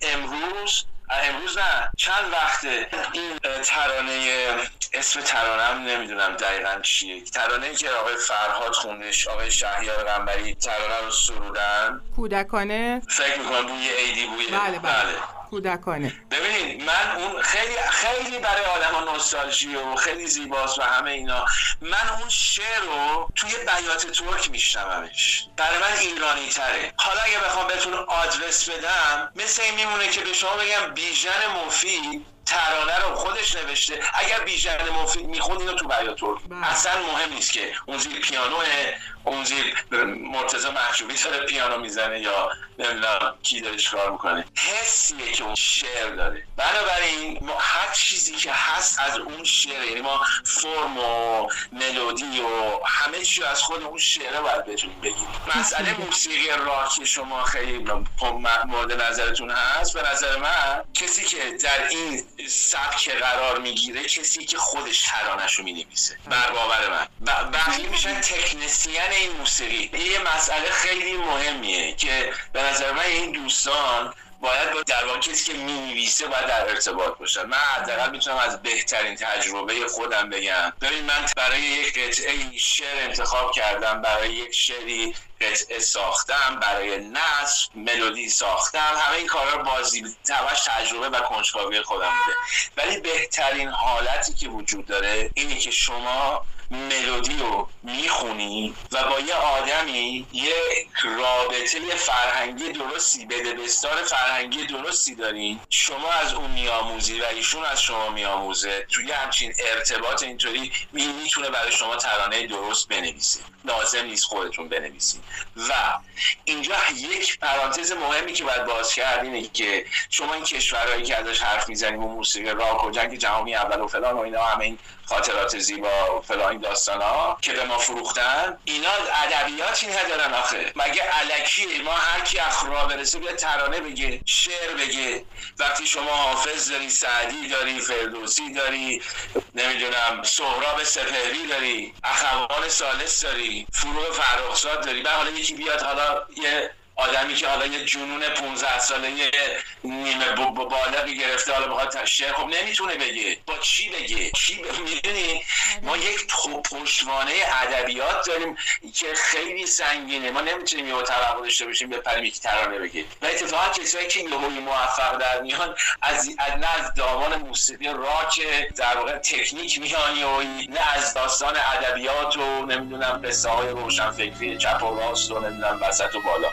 امروز امروز نه چند وقته این ترانه اسم ترانم نمی‌دونم دقیقا چیه. ترانه که آقای فرهاد خوندش آقای شهریار قنبری ترانه رو سرودن. کودکانه. فکر می‌کنم بوی ایدی بوی بله بله, بله. کودکانه ببینید من اون خیلی خیلی برای آدم نوستالژی و خیلی زیباست و همه اینا. من اون شعر رو توی بیات ترک میشنومش. برای من ایرانی تره حالا اگه بخوام بهتون آدرس بدم مثل این میمونه که به شما بگم بیژن مفید ترانه رو خودش نوشته. اگر بیژن مفید می‌خوند اینو تو بیات ترک. بله. اصلا مهم نیست که اون زیر پیانو اون زیر مرتضی محجوبی داره پیانو می‌زنه یا نمی‌دونم کی داره چیکار می‌کنه. حسیه که اون شعر داره. بنابراین ما هر چیزی که هست از اون شعر یعنی ما فرم و ملودی و همه چی از خود اون شعره باید بتونیم بگیم. مسئله موسیقی راک شما خیلی مورد نظرتون هست. به نظر من کسی که در این سبک قرار می‌گیره کسی که خودش ترانش رو می‌نویسه. بر باور من. بقیه میشن تکنسین این موسیقی یه مسئله خیلی مهمیه که به نظر من این دوستان باید با در واقع کسی که نویسه باید در ارتباط باشن. من حداقل می‌تونم از بهترین تجربه خودم بگم. ببین من برای یک قطعه شعر انتخاب کردم برای یک شعری قطعه ساختم برای نصب ملودی ساختم همه این کارا بازی همش تجربه و کنجکاوی خودم بوده. ولی بهترین حالتی که وجود داره اینه که شما ملودی رو می‌خونی و با یه آدمی یه رابطه فرهنگی درستی بدبستان فرهنگی درستی دارین شما از اون میآموزی و ایشون از شما میآموزه. توی همچین ارتباط اینطوری می‌تونه برای شما ترانه درست بنویسید لازم نیست خودتون بنویسید. و اینجا یک پرانتز مهمی که باید باز کرد اینه که شما این کشورهایی که ازش حرف می‌زنیم و موسیقی راک و جنگ جهانی اول و فلان و اینا همه این خاطرات زیبا و فلان این داستان ها که به ما فروختن اینا ادبیاتی ندارن آخه. مگه علکی ما هر کی اخرا برسه بیا ترانه بگه شعر بگه؟ وقتی شما حافظ داری سعدی داری فردوسی داری نمی‌دونم سهراب سپهری داری اخوان سالس داری فروغ فرخزاد داری. بعد حالا یکی بیاد حالا یه آدمی که حالا یه جنون 15 ساله یه نیمه بالغی گرفته حالا بخواد شعر خب نمی‌تونه بگه. با چی بگه؟ چی می‌دونی؟ ما یک پشتوانه ادبیات داریم که خیلی سنگینه. ما نمی‌تونیم یه توقع داشته باشیم بپریم یکی ترانه بگه. و اتفاقا کسایی که یهوی موفق در میان از نه از دامان موسیقی راک در واقع تکنیک میانی و نه از داستان ادبیات و نمی‌دونم قصه های روشنفکری چپ و راست و نمی‌دونم وسط و بالا.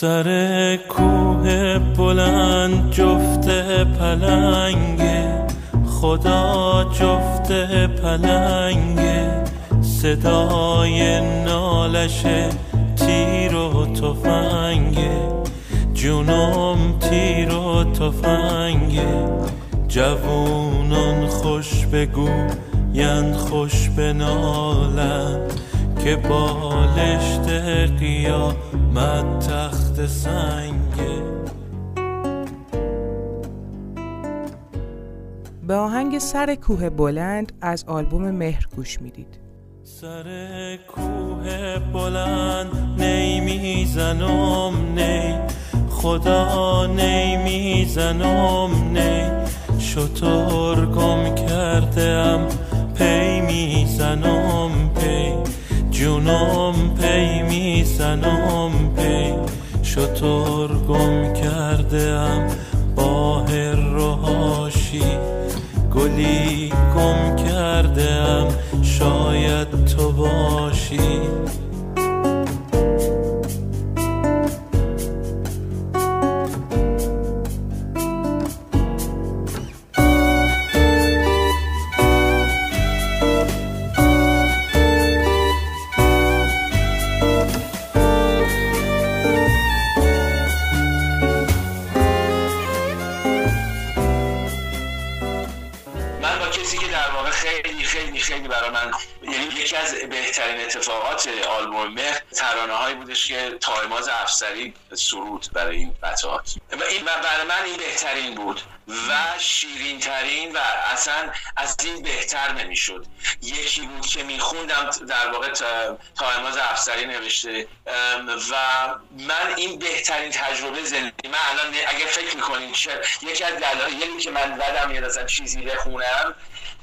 سر کوه بلند جفت پلنگ خدا جفت پلنگ صدای نالش تیر و تفنگ جونم تیر و تفنگ جوونان خوش بگو یند خوش بنالند که بالشت قیامت تخت سنگه به آهنگ سر کوه بلند از آلبوم مهر گوش می‌دید. سر کوه بلند نیمیزنم نی. خدا نیمیزنم نی. شطور گم شطور گم کرده ام باهر رو هاشی گلی گم کرده ام ترانه هایی بودش که تایماز افسری سرود برای این قطعات و این برای من این بهترین بود. و شیرین ترین و اصلا از این بهتر نمی‌شد. یکی بود که میخوندم در واقع تا- تایماز افسری نوشته. و من این بهترین تجربه زندگی من الان اگه فکر می‌کنیم چه یکی از دلایلی که من بدم میاد اصلا چیزی بخونم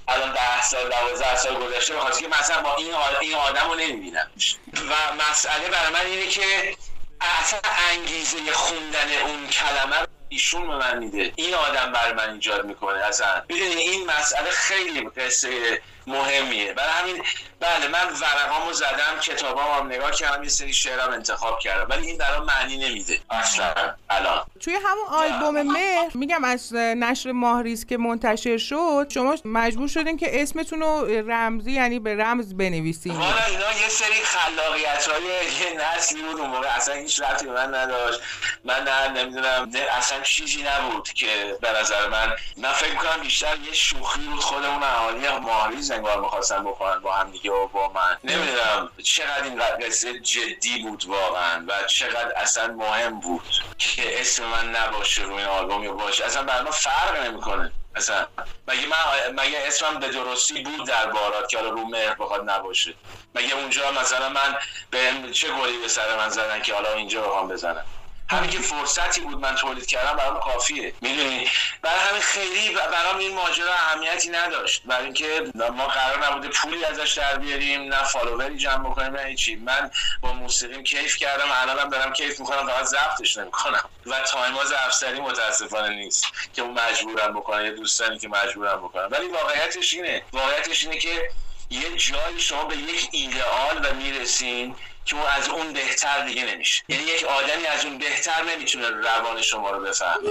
الان ده سال دوازده سال گذشته بخاطر که مثلا با این این آدم رو نمی‌بینم. و مسئله برای من اینه که اصلا انگیزه خوندن اون کلمه رو ایشون به من میده. این آدم برای من ایجاد می‌کنه اصلا. می‌دونی این مسئله خیلی قصه مهمیه. برای همین بله من ورقامو زدم کتابامو هم نگاه کردم یه سری شعرام انتخاب کردم ولی این برام معنی نمیده. اصلا. الان. توی همون آلبوم مهر میگم از نشر ماهریز که منتشر شد شما مجبور شدین که اسمتون رو رمزی یعنی به رمز بنویسین. والا اینا یه سری خلاقیت های یه نسلی بود اون موقع اصلا هیچ ربطی به من نداشت. من نه نمی‌دونم اصلا چیزی نبود که به نظر من من فکر می‌کنم بیشتر یه شوخی بود خودمون اهالی ماهریز انگار می‌خواستن بکنن با هم دیگه و با من. نمی‌دونم چقدر این قصه جدی بود واقعا و چقدر اصلا مهم بود که اسم من نباشه روی آلبوم یا باشه. اصلا برای من فرق نمی‌کنه. اصلا مگه من مگه اسمم به درستی بود در بارات که حالا رو مهر بخواد نباشه؟ مگه اونجا مثلا من به چه گلی به سر من زدن که حالا اینجا بخوام بزنم؟ همین که فرصتی بود من تولید کردم برام کافیه. می‌دونی؟ برای همین خیلی برام این ماجرا اهمیتی نداشت. برای اینکه ما قرار نبوده پولی ازش در بیاریم نه فالووری جمع بکنیم نه هیچی. من با موسیقیم کیف کردم. الانم دارم کیف می‌کنم فقط ضبطش نمی‌کنم. و تایماز افسری متاسفانه نیست که مجبورم بکنم یه دوستانی که مجبورم بکنم. ولی واقعیتش اینه. واقعیتش اینه که یه جایی شما به یک ایدئال و می‌رسین که اون از اون بهتر دیگه نمیشه. یعنی یک آدمی از اون بهتر نمی‌تونه روان شما رو بفهمه.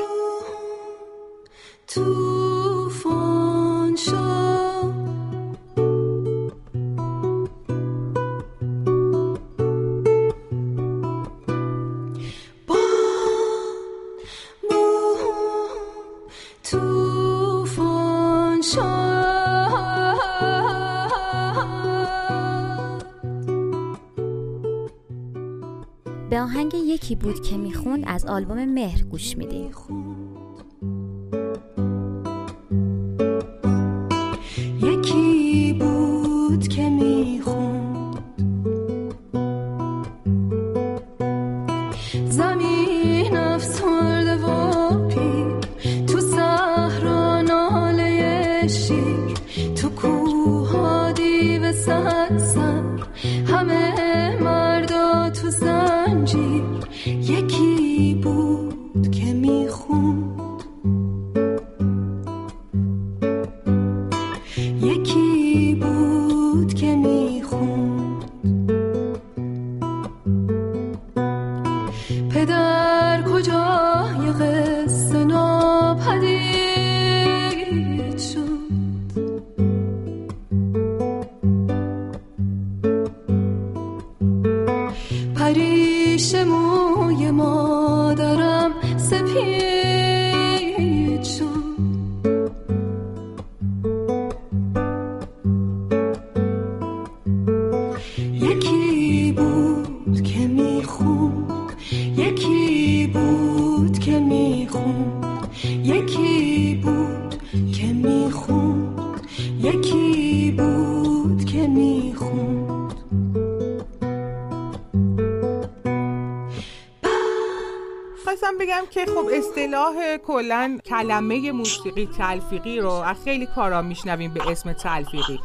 بود که می‌خوند از آلبوم مهر گوش میدیم. کلا کلمه موسیقی تلفیقی رو از خیلی کارا میشنویم به اسم تلفیقی.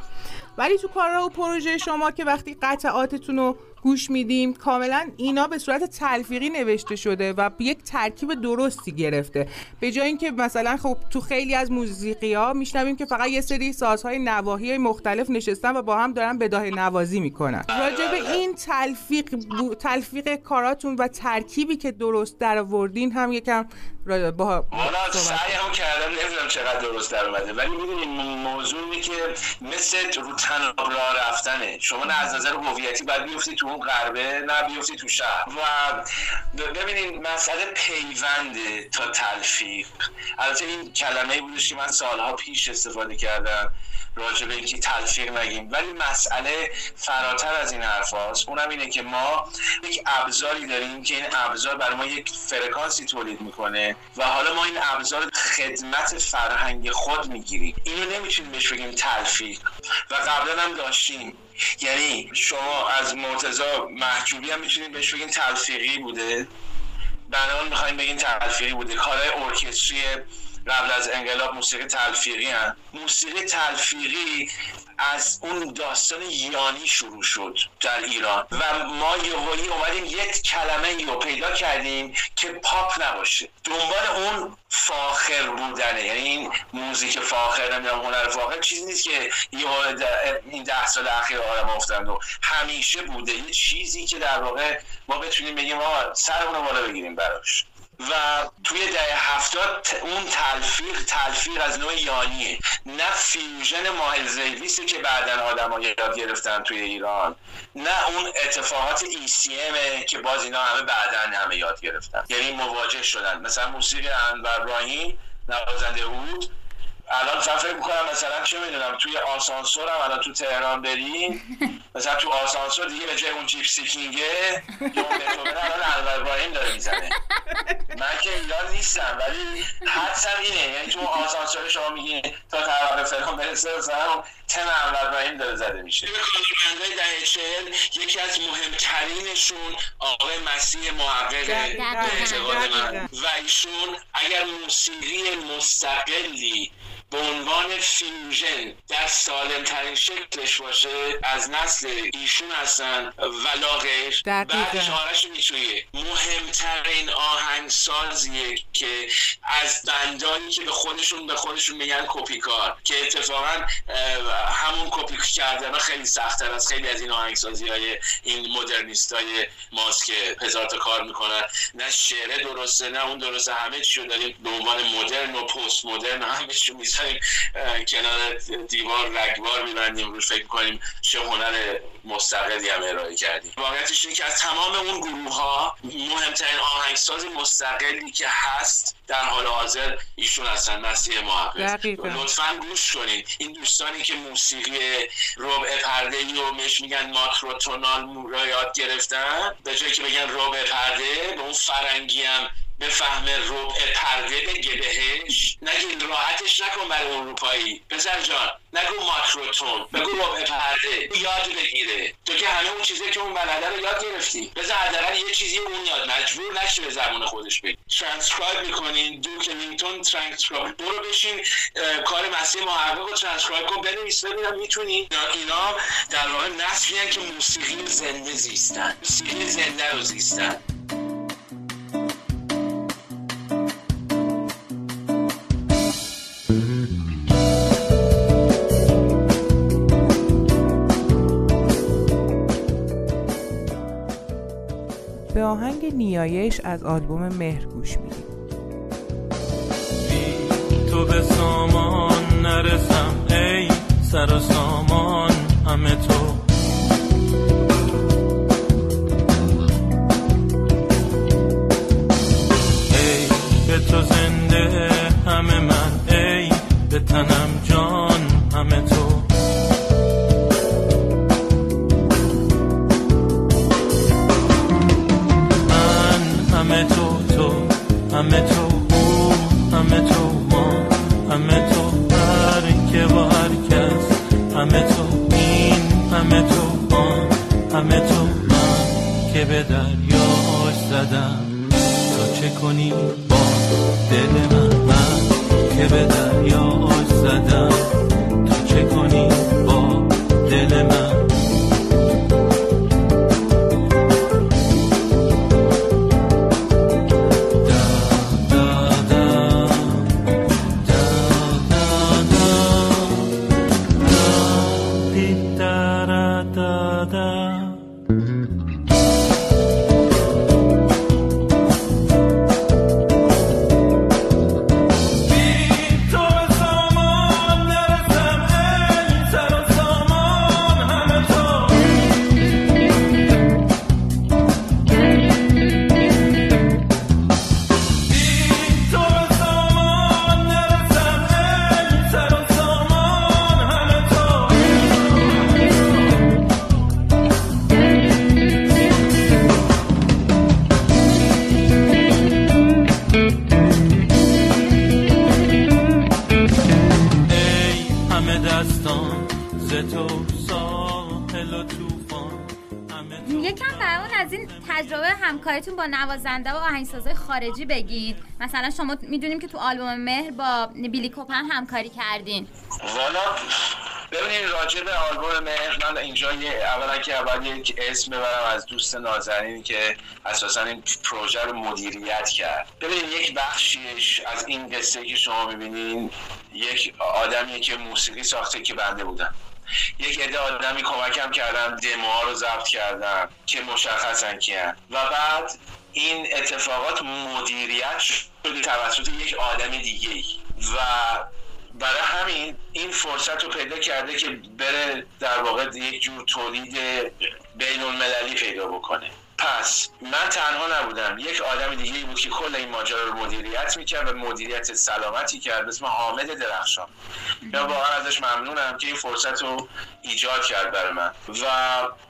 ولی تو کارها و پروژه شما که وقتی قطعاتتون رو گوش میدیم کاملا اینا به صورت تلفیقی نوشته شده و یک ترکیب درستی گرفته. به جای اینکه مثلا خب تو خیلی از موسیقی ها میشنویم که فقط یه سری سازهای نواحی مختلف نشستن و با هم دارن بداه نوازی می‌کنن. راجع به این تلفیق تلفیق کاراتون و ترکیبی که درست در آوردین هم یکم را- با صحبت سعی هم کردم نمی‌دونم چقدر درست در اومده ولی می‌دونی موضوع اینه که مثل رو تناب راه رفتنه. شما نه از نظر هویتی باید بیفتی تو اون غربه نه بیفتی تو شهر. و ببینید مسئله پیونده تا تلفیق. البته این کلمه ای بودش که من سالها پیش استفاده کردم. راجع به اینکه تلفیق نگیم. ولی مسئله فراتر از این حرف هاست. اونم اینه که ما یک ابزاری داریم که این ابزار برای ما یک فرکانسی تولید می‌کنه و حالا ما این ابزار خدمت فرهنگ خود می‌گیریم. اینو نمی‌تونیم بهش بگیم تلفیق. و قبلا هم داشتیم. یعنی شما از مرتضا محجوبی هم می‌تونید بهش بگین تلفیقی بوده. بنابراین می‌خوایم بگین تلفیقی بوده. کارهای ارکستری قبل از انقلاب موسیقی تلفیقی هم موسیقی تلفیقی از اون داستان یانی شروع شد در ایران. و ما یهویی اومدیم یک کلمه رو پیدا کردیم که پاپ نباشه. دنبال اون فاخر بودنه. یعنی این موزیک فاخر نمی‌دونم هنر فاخر چیزی نیست که این ده سال اخیر آدم افتند و همیشه بوده. یه چیزی که در واقع ما بتونیم بگیم آقا سرمون بالا بگیریم براش. و توی دهه هفتاد اون تلفیق تلفیق از نوع یانیه. نه فیوژن مایل زیویسی که بعدا آدم یاد گرفتن توی ایران. نه اون اتفاقات ECM که باز اینا همه بعدا همه یاد گرفتن. یعنی مواجه شدن. مثلا موسیقی انور ابراهیم نوازنده بود الان مثلا فکر می‌کنم مثلا چه می‌دونم توی آسانسور هم الان تو تهران بریم مثلا تو آسانسور دیگه به جای اون جیپسی کینگه یا اون الان انور ابراهیم داره می‌زنه من که ایران نیستم ولی حدسم اینه یعنی تو آسانسور شما میگی تا طبقه فلان برسه مثلا انور ابراهیم داره زده میشه کارمندای دهه چهل یکی از مهمترینشون آقای مسیح محقق دقیقاً. به اعتقاد من. و ایشون اگر موسیقی مستقلی به عنوان فیوژن در سالم ترین شکلش باشه از نسل ایشون هستن ولاغش دقیقاً. بعدش آرش میتویه. مهمترین آهنگسازیه که از بندایی که به خودشون به خودشون میگن کپی کار که اتفاقا همون کپی کردن خیلی سختتر از خیلی از این آهنگسازی های این مدرنیست های ماست که هزار تا کار می‌کنن. نه شعره درسته نه اون درسته همه چی رو داریم به عنوان مدرن و پست مدرن همه چی می‌ذاریم کنار دیوار رگبار میبندیم روش فکر کنیم چه هنر مستقلی هم ارائه کردیم. واقعیتش اینه که از تمام اون گروه ها مهمترین آهنگساز مستقلی که هست در حال حاضر ایشون هستن مسیح محقق. لطفا گوش کنید این دوستانی که موسیقی ربع پرده ای رو بهش میگن microtonal رو یاد گرفتن به جایی که بگن ربع پرده به اون فرنگی هم بفهمه ربع پرده بگه بهش نگین راحتش نکن برای اروپایی پسر جان نگو microtone بگو ربع پرده. یاد بگیره. تو که همه اون چیزی که اون بلده رو یاد گرفتی. بذار حداقل یه چیزی اون یاد. مجبور نشه به زبان خودش بگی. ترانسکرایب می‌کنین دوک لینگتون ترانسکرایب برو بشین کار مسیح محقق رو ترانسکرایب کن. بنویس ببینم می‌تونی. اینا در واقع نسلی که موسیقی زنده زیستن. موسیقی زنده رو زیستن. آهنگ نیایش از آلبوم مهر گوش میدیم. تو به سامان نرسم ای سر و سامان همه تو. ای به تو زنده همه من ای به تنم جان همه تو. همه تو او همه تو ما همه تو هر که با هر کس. همه تو این همه تو آن همه تو من که به دریاش زدم. تو چه کنی با دل من؟ من که به دریاش زدم. نوازنده و آهنگسازای خارجی بگید مثلا شما می‌دونیم که تو آلبوم مهر با بیلی کوپن همکاری کردین. والا ببینید راجع به آلبوم مهر من اینجا یه اولا که اول یک اسم ببرم از دوست نازنین که اساسا این پروژه رو مدیریت کرد. ببینید یک بخشیش از این قصه که شما می‌بینین یک آدمیه که موسیقی ساخته که بنده بودم. یک عده آدمی کمکم کردن دموها رو ضبط کردن که مشخصن کیان و بعد این اتفاقات مدیریت شده توسط یک آدم دیگه و برای همین این فرصت رو پیدا کرده که بره در واقع یک جور تولید بین المللی پیدا بکنه. پس من تنها نبودم. یک آدم دیگه بود که کل این ماجرا رو مدیریت می‌کرد و مدیریت سلامتی کرد. اسم حامد درخشان. یا واقعا ازش ممنونم که این فرصت رو ایجاد کرد برای من. و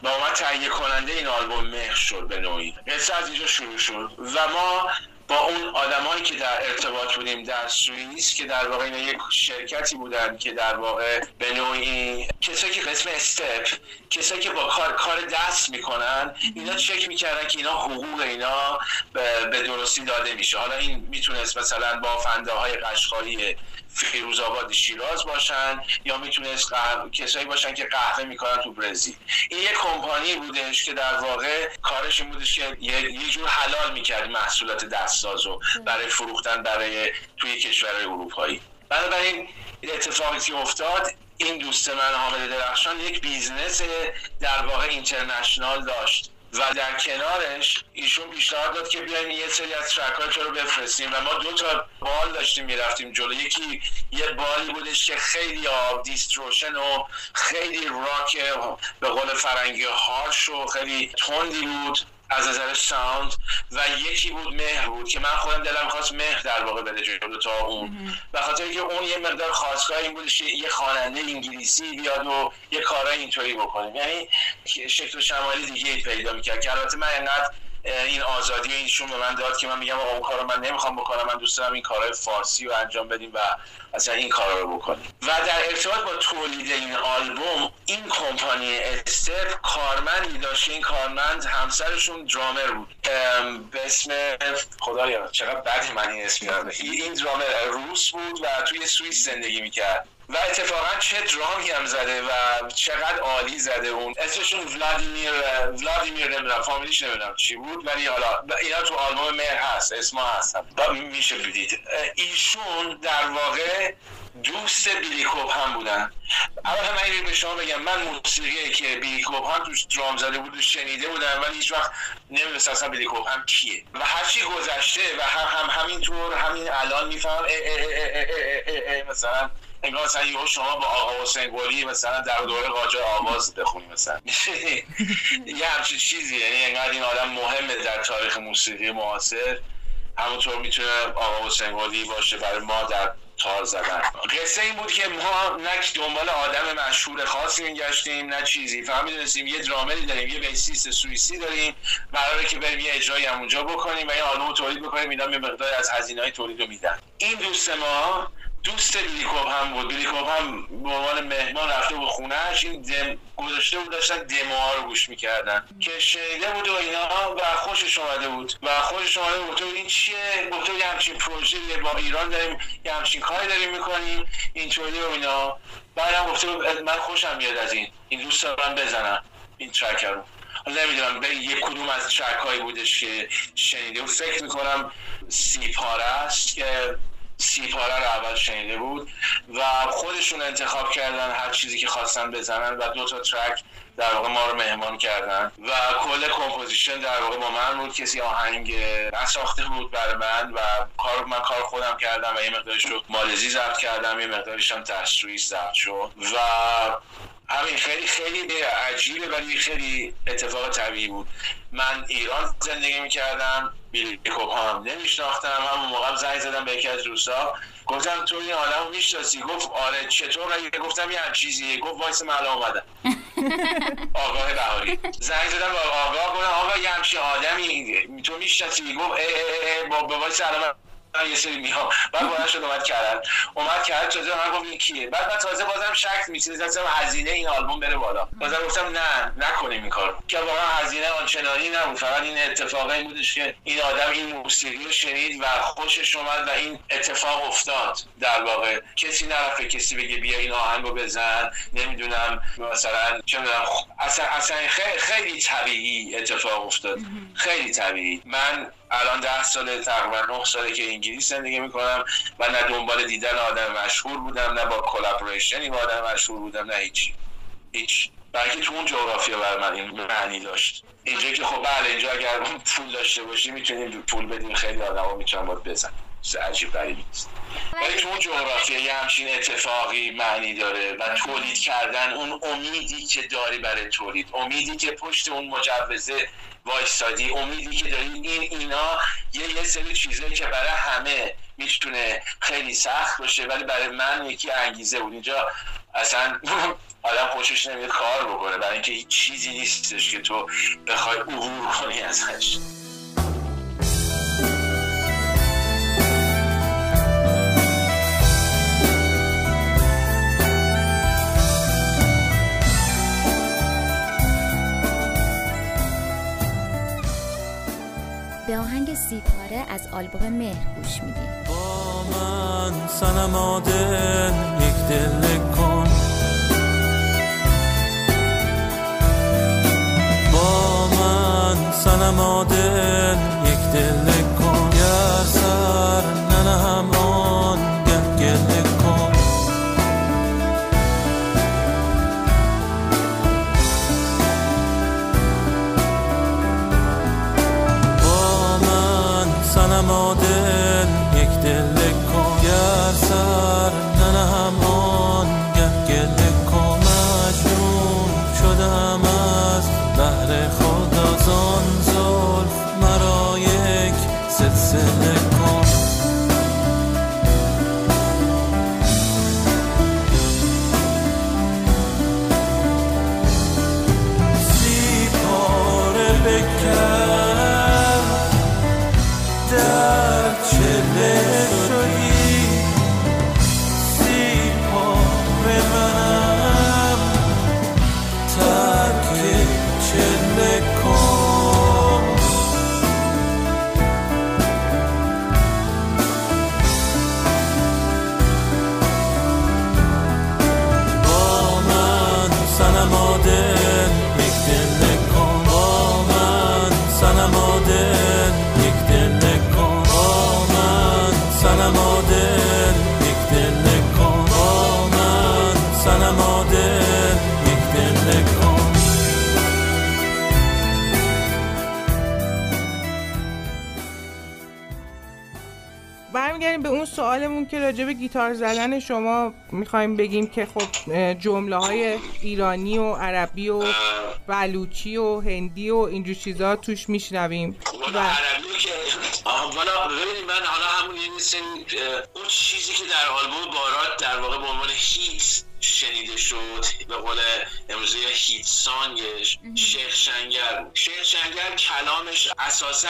با من تهیه کننده این آلبوم مهر شد به نوعی. قصه از اینجا شروع شد. و ما با اون آدمایی که در ارتباط بودیم در سوئیس که در واقع اینا یک شرکتی بودن که در واقع به نوعی کسایی که قسم استپ کسایی که با کار کار دست می‌کنن اینا چک می‌کردن که اینا حقوق اینا به درستی داده میشه. حالا این می‌تونست مثلا بافنده های قشقایی فیروز آباد شیراز باشن یا می‌تونست کسایی باشن که قهوه می‌کنن تو برزیل. این یه کمپانی بودش که در واقع کارش این بودش که یه, جور حلال می‌کرد محصولات دستسازو برای فروختن برای توی کشورهای اروپایی. بنابراین اتفاقی که افتاد این دوست من حامد درخشان یک business در واقع international داشت. و در کنارش ایشون پیشنهاد داد که بیایم یه سری از track رو بفرستیم و ما دو تا بال داشتیم می‌رفتیم جلو. یکی یه بالی بودش که خیلی آب دیستروشن و خیلی راک به قول فرنگی هارش و خیلی تندی بود. از نظر ساوند و یکی بود مهر بود که من خودم دلم خواست مهر در واقع بده جلو تا اون. و خاطر که اون یه مقدار خواستگاه این بودش یه خواننده انگلیسی بیاد و یه کارای اینطوری بکنیم. یعنی شکل و شمالی دیگه پیدا می‌کرد که البته من انقدر این آزادی اینشون به من داد که من میگم اون کارو من نمی‌خوام بکنم من دوست دارم این کارهای فارسی رو انجام بدیم و اصلا این کارا رو بکنیم. و در ارتباط با تولید این آلبوم این کمپانی استپ کارمندی داشت این کارمند همسرشون درامر بود. به اسم خدایا چقدر بدی من این اسم این درامر روس بود و توی سوئیس زندگی می‌کرد. و اتفاقا چه درامی هم زده و چقدر عالی زده اون. اسمشون ولادیمیر ولادیمیر نمی‌دونم فامیلیش نمی‌دونم چی بود ولی حالا اینا تو آلبوم مهر هست اسما هست. میشه بدید. ایشون در واقع دوست بیلیکوب هم بودن. اول من به شما بگم من موسیقی که بیلیکوب هم توش درام زده بود شنیده بودم ولی هیچ وقت نمی‌دونست اصلا بیلیکوب هم کیه. و هرچی گذشته و هم, هم همینطور همین الان میفهم مثلا انگار مثلا یهو شما با آقا حسین گلی مثلا در دوره قاجار آواز بخونی مثلا. یه همچین چیزی یعنی انقدر این آدم مهمه در تاریخ موسیقی معاصر. همونطور می‌تونه آقا حسین گلی باشه برای ما در تار زدن قصه این بود که ما نه دنبال آدم مشهور خاصی میگشتیم نه چیزی. فقط می‌دونستیم یه درامری داریم یه بیسیست سوئیسی داریم. قراره که بریم یه اجرایی همونجا بکنیم و این آلبوم تولید بکنیم. اینا یه مقدار از هزینه های تولید رو میدن. این دوست ما دوست بیلیکوب هم بود. بیلیکوب هم به عنوان مهمان رفته بود خونهش این دم گذاشته بود داشتن دموها رو گوش می‌کردن. که شنیده بود و اینا و خوشش اومده بود. و خوشش اومده بود. این چیه؟ گفته یه همچین پروژه با ایران داریم یه همچین کاری داریم می‌کنیم. اینطوری و اینا. بعدم گفته من خوشم میاد از این. این دوست دارم بزنم. این track رو. نمی‌دونم به یک کدوم از track هایی بودش که شنیده و فکر می‌کنم سی پاره است که سی پاره رو اول شنیده بود و خودشون انتخاب کردن هر چیزی که خواستن بزنن و دو تا track در واقع ما رو مهمان کردن. و کل composition در واقع با من بود کسی آهنگ نساخته بود برای من و کار من کار خودم کردم و یه مقدارش رو مالزی ضبط کردم یه مقدارش هم تشریح ضبط شد. و همین خیلی خیلی عجیبه ولی خیلی اتفاق طبیعی بود. من ایران زندگی می‌کردم بیلی هم نمیشناختم. همون موقع زنگ زدم به یکی از دوستا. گفتم تو این آدم می‌شناسی؟ گفت آره چطور؟ اگه گفتم یه هم چیزیه. گفت وایس من اومدم. آقای بهاری. زنگ زدم با آقا گفتم آقا یه همچین آدمی. تو می‌شناسی؟ گفت با وایس الان یه سری میام بعد بلند شد اومد کردن. اومد کرد تازه من گفت کیه. بعد من تازه بازم شک میشه مثلا هزینه این آلبوم بره بالا. بازم گفتم نه نکنیم این کارو. که واقعا هزینه آنچنانی نبود. فقط این اتفاقی بودش که این آدم این موسیقی رو شنید و خوشش اومد و این اتفاق افتاد در واقع. کسی نرفت کسی بگه بیا این آهنگو بزن. نمی‌دونم مثلا چه می‌دونم اصلا اصلا خیلی خیلی طبیعی اتفاق افتاد. خیلی طبیعی. من الان ده سال تقریبا نه ساله که انگلیس زندگی می‌کنم و نه دنبال دیدن آدم مشهور بودم نه با کلابریشنی با آدم مشهور بودم نه هیچی هیچ. بلکه تو اون جغرافیا بر من این معنی داشت. اینجا که خب بله اینجا اگر پول داشته باشی می‌تونیم پول بدیم خیلی آدم ها می‌تونن بزن عجیب غریبی نیست ولی تو اون جغرافیا یه همچین اتفاقی معنی داره و تولید کردن اون امیدی که داری برای تولید. امیدی که پشت اون مجوزه وایستادی. امیدی که داری این اینا یه یه سری چیزایی که برای همه می‌تونه خیلی سخت باشه ولی برای من یکی انگیزه بود. اینجا اصلا آدم خوشش نمیاد کار بکنه. برای اینکه هیچ چیزی نیستش که تو بخوای عبور کنی ازش. از آلبوم مهر گوش میدیم با من سنما دل یک دل کن. با من سنما دل یک دل گیتار زدن شما می‌خوایم بگیم که خب جمله های ایرانی و عربی و بلوچی و هندی و اینجور چیزها توش میشنویم والا عربی که والا ببینید من حالا همون یه اون چیزی که در آلبوم بارات در واقع به عنوان هیت شنیده شد به قول امروزه هیت سانگش شیخ شنگر. شیخ شنگر کلامش اساسا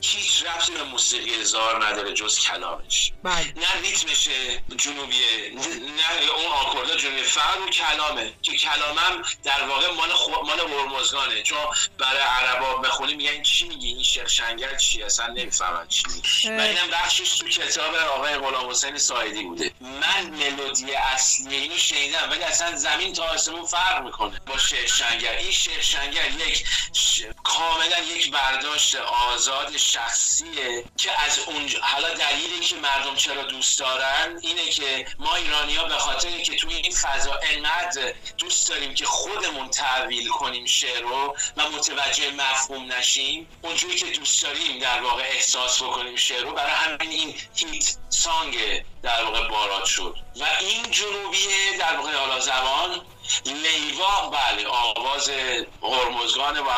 هیچ ربطی به موسیقی زار نداره جز کلامش. بله. نه ریتمش جنوبیه نه اون آکوردا جنوبی فقط اون کلامه. که کلامم در واقع مال خو... مال هرمزگانه. چون برای عربا بخونی میگن چی میگی؟ این شیخ شنگر چی اصلا نمی‌فهمن چی میگی. و اینم بخشش تو کتاب آقای غلام حسین سایدی بوده. من ملودی اصلی اینو شنیدم ولی اصلا زمین تا آسمون فرق می‌کنه با شیخ شنگر. این شیخ شنگر یک ش... کاملا یک برداشت آزاد شخصیه که از اونجا حالا دلیلی که مردم چرا دوست دارن اینه که ما ایرانی ها به خاطر که توی این فضا انقدر دوست داریم که خودمون تحویل کنیم شعر رو و متوجه مفهوم نشیم اونجوری که دوست داریم در واقع احساس بکنیم شعر رو برای همین این هیت سانگ در واقع بارات شد. و این جنوبی در واقع حالا زبان لیوا بله آواز هرمزگان و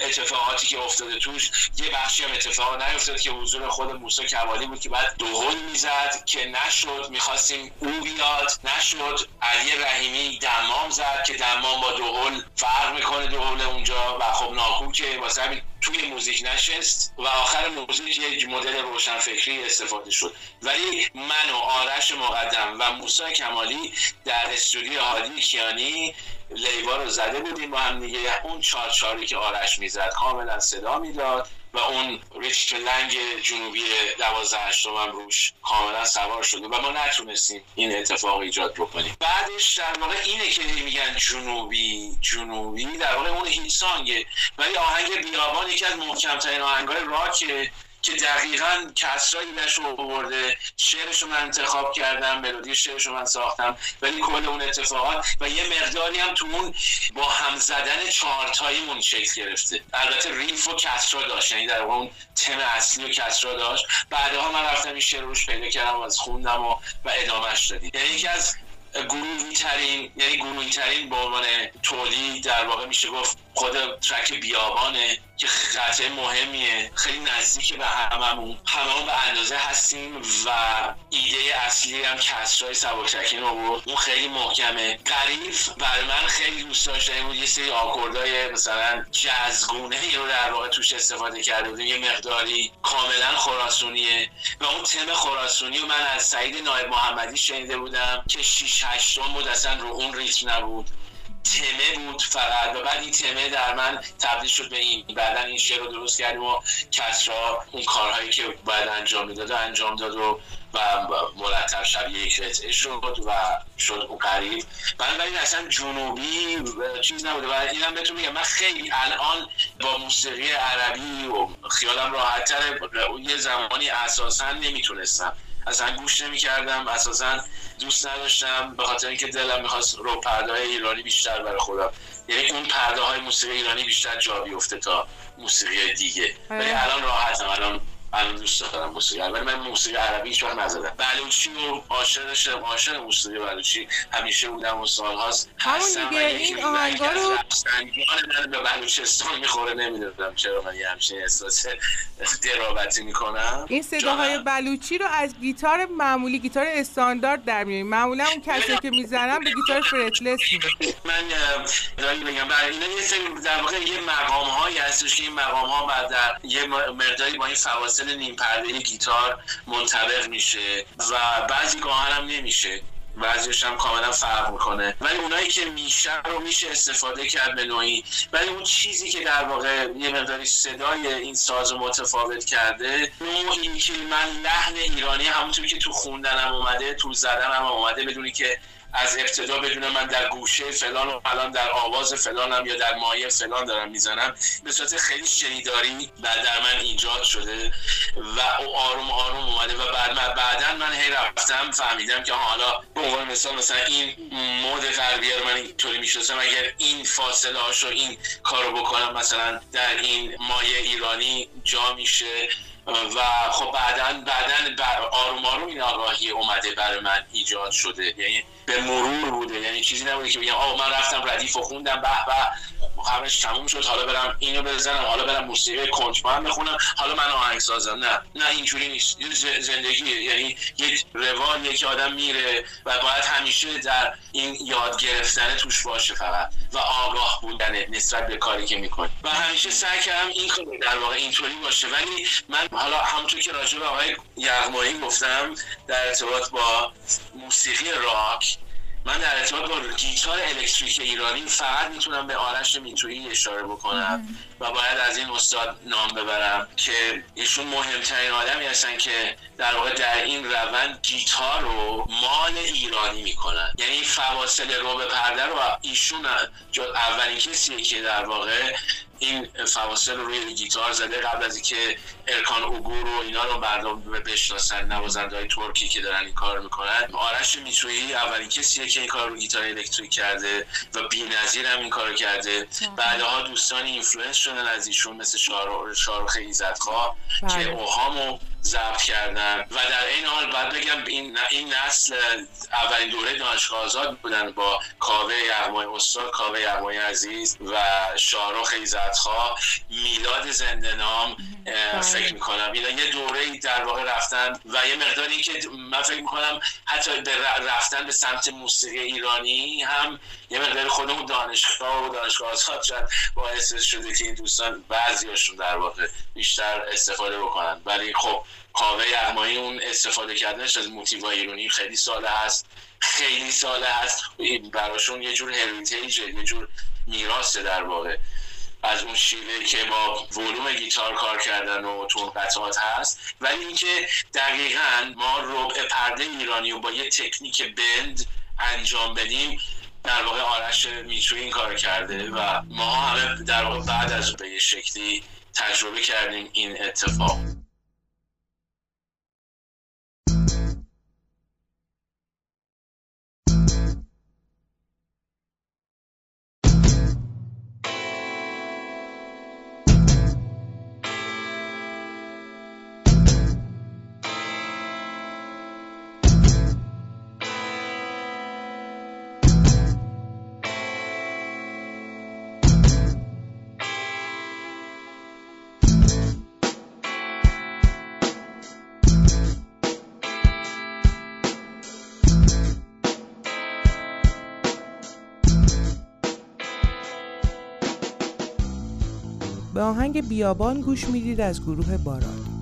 اتفاقاتی که افتاده توش. یه بخشی هم اتفاق نیفتاد که حضور خود موسی کوالی بود که بعد دوهل می‌زد که نشد می‌خواستیم او بیاد. نشد علی رحیمی دمام زد که دمام با دوهل فرق می‌کنه دوهل اونجا و خب ناکوکه. واسه همین توی موزیک نشست و آخر موزیک یک مدل روشنفکری استفاده شد. ولی من و آرش مقدم و موسی کمالی در استودیو هادی کیانی لیوا رو زده بودیم با هم دیگه. اون چارچاری که آرش می‌زد کاملا صدا می‌داد. و اون ریش لنگ جنوبی دوازده هشتم روش کاملا سوار شده و ما نتونستیم این اتفاق ایجاد بکنیم. بعدش در واقع اینه که میگن جنوبی جنوبی در واقع اون هیت سانگه ولی آهنگ بیابان یکی از محکمترین آهنگای راکه. که دقیقا کسرایی نشو آورده شعرش رو من انتخاب کردم ملودی شعرش رو من ساختم ولی کل اون اتفاقات و یه مقداری هم تو اون با هم زدن چارتاییمون شکل گرفته. البته ریف و کسرا داشت یعنی در اون تم اصلی و کسرا داشت. بعدها من رفتم این شعر روش پیدا کردم و از خوندم و, و ادامهش دادیم. یعنی یکی از گروهی ترین یعنی گروهی ترین به عنوان تولید در واقع میشه گفت خود ترک بیابانه که قطعه مهمیه. خیلی نزدیک به هممون. هممون به اندازه هستیم و ایده اصلی هم کسرای رو بود اون خیلی محکمه. قریف برای من خیلی دوست داشته بود. یه سری آکوردای مثلا جزگونه ای رو در واقع توش استفاده کرده بودیم. یه مقداری کاملا خراسونیه و اون تم خراسونی رو من از سعید نایب محمدی شنیده بودم که 6 8 بود اصلا رو اون ریتم نبود. تمه بود فقط و بعد این تمه در من تبدیل شد به این بعدا این شعر رو درست کردیم و کسرا اون کارهایی که باید انجام می‌داد و انجام داد و و مرتب شبیه یک قطعه شد و شد اون قریب. بنابراین اصلا جنوبی چیز نبوده و اینم بهتون میگم من خیلی الان با موسیقی عربی و خیالم راحتتر یه زمانی اساسا نمی‌تونستم اصلا گوش نمی کردم اساسا دوست نداشتم به خاطر اینکه دلم می‌خواست رو پرده های ایرانی بیشتر برای خودم یعنی اون پرده های موسیقی ایرانی بیشتر جا بیفته تا موسیقی دیگه. ولی الان راحتم الان الان دوست دارم موسیقی ولی من موسیقی عربی هیچ وقت نزدم. بلوچی و عاشقشم عاشق موسیقی بلوچی. همیشه بودم و سالهاست همون دیگه این آهنگا رو من به بلوچستان می‌خوره نمی‌دونم چرا من یه همچین احساس درابتی می‌کنم. این صداهای بلوچی رو از گیتار معمولی گیتار استاندارد در میاریم معمولا اون کسی که می‌زنن به گیتار فرتلس من داری بگم برای اینا یه سری در واقع یه مقام هایی هستش که این مقام ها بعد در یه مقداری با این فواصل نیم پرده گیتار منطبق میشه و بعضی گاهن هم نمیشه. بعضیش هم کاملا فرق می‌کنه. ولی اونایی که میشه رو میشه استفاده کرد به نوعی. ولی اون چیزی که در واقع یه مقداری صدای این ساز متفاوت کرده نوعی که من لحن ایرانی همونطوری که تو خوندنم اومده تو زدنم اومده بدونی که از ابتدا بدون من در گوشه فلان و الان در آواز فلانم یا در مایه فلان دارم می‌زنم. به صورت خیلی شنیداری بعد در من ایجاد شده و او آروم آروم اومده و بعد من بعدا من هی رفتم فهمیدم که حالا به عنوان مثال مثلا این مود غربی رو من اینطوری می‌شناسم اگر این فاصله هاشو این کارو بکنم مثلا در این مایه ایرانی جا میشه. و خب بعدا بعدا آروم آروم این آگاهی اومده برای من ایجاد شده. یعنی به مرور بوده. یعنی چیزی نبوده که بگم آه من رفتم ردیف و خوندم به به. همش تموم شد. حالا برم اینو بزنم. حالا برم موسیقی کنجمان بخونم. حالا من آهنگ سازم. نه. نه اینجوری نیست. زندگی. یعنی یک روال که آدم میره و باید همیشه در این یاد گرفتن توش باشه فقط. و آگاه بودن نسبت به کاری که می‌کنه. و همیشه سعی کردم این کار در واقع اینطوری باشه. ولی من حالا همونطور که راجع به آقای یغمایی گفتم در ارتباط با موسیقی راک من در ارتباط با گیتار الکتریک ایرانی فقط می‌تونم به آرش میتویی اشاره بکنم و باید از این استاد نام ببرم که ایشون مهمترین آدمی هستن که در واقع در این روند گیتار رو مال ایرانی می‌کنن. یعنی فواصل رو به پرده رو ایشون اولین کسیه که در واقع این فواصل رو روی گیتار زده قبل از اینکه ارکان اوگور و اینا رو مردم بشناسن نوازنده های ترکی که دارن این کار می‌کنن. آرش میتویی اولین کسیه که این کار رو گیتار الکتریک کرده و بی‌نظیر هم این کار کرده. بعدها دوستانی influence شدن از ایشون مثل شاهرخ ایزدخواه که بله. اوهامو ضبط کردن. و در این حال باید بگم این این نسل اولین دوره دانشگاه آزاد بودن با کاوه یغمای استاد کاوه یغمایی عزیز و شاهرخ ایزدخواه میلاد زنده نام اه، فکر می‌کنم. اینا یه دوره ای در واقع رفتن و یه مقداری که من فکر می‌کنم حتی به رفتن به سمت موسیقی ایرانی هم یه مقدار خودمون دانشگاه و دانشگاه آزاد شد. باعث شده که این دوستان بعضیاشون در واقع بیشتر استفاده بکنن. ولی خب کاوه یغمایی اون استفاده کردنش از موتیوهای ایرانی خیلی ساله هست خیلی ساله هست براشون یه جور هریتیجه یه جور میراثه در واقع. از اون شیوه که با ولوم گیتار کار کردن و تون قطعات هست. ولی اینکه دقیقا ما ربع پرده ایرانی و با یه تکنیک بند انجام بدیم در واقع آرش میتروی این کار کرده و ما همه در واقع بعد از به شکلی تجربه کردیم این اتفاق. آهنگ بیابان گوش می‌دید از گروه باران.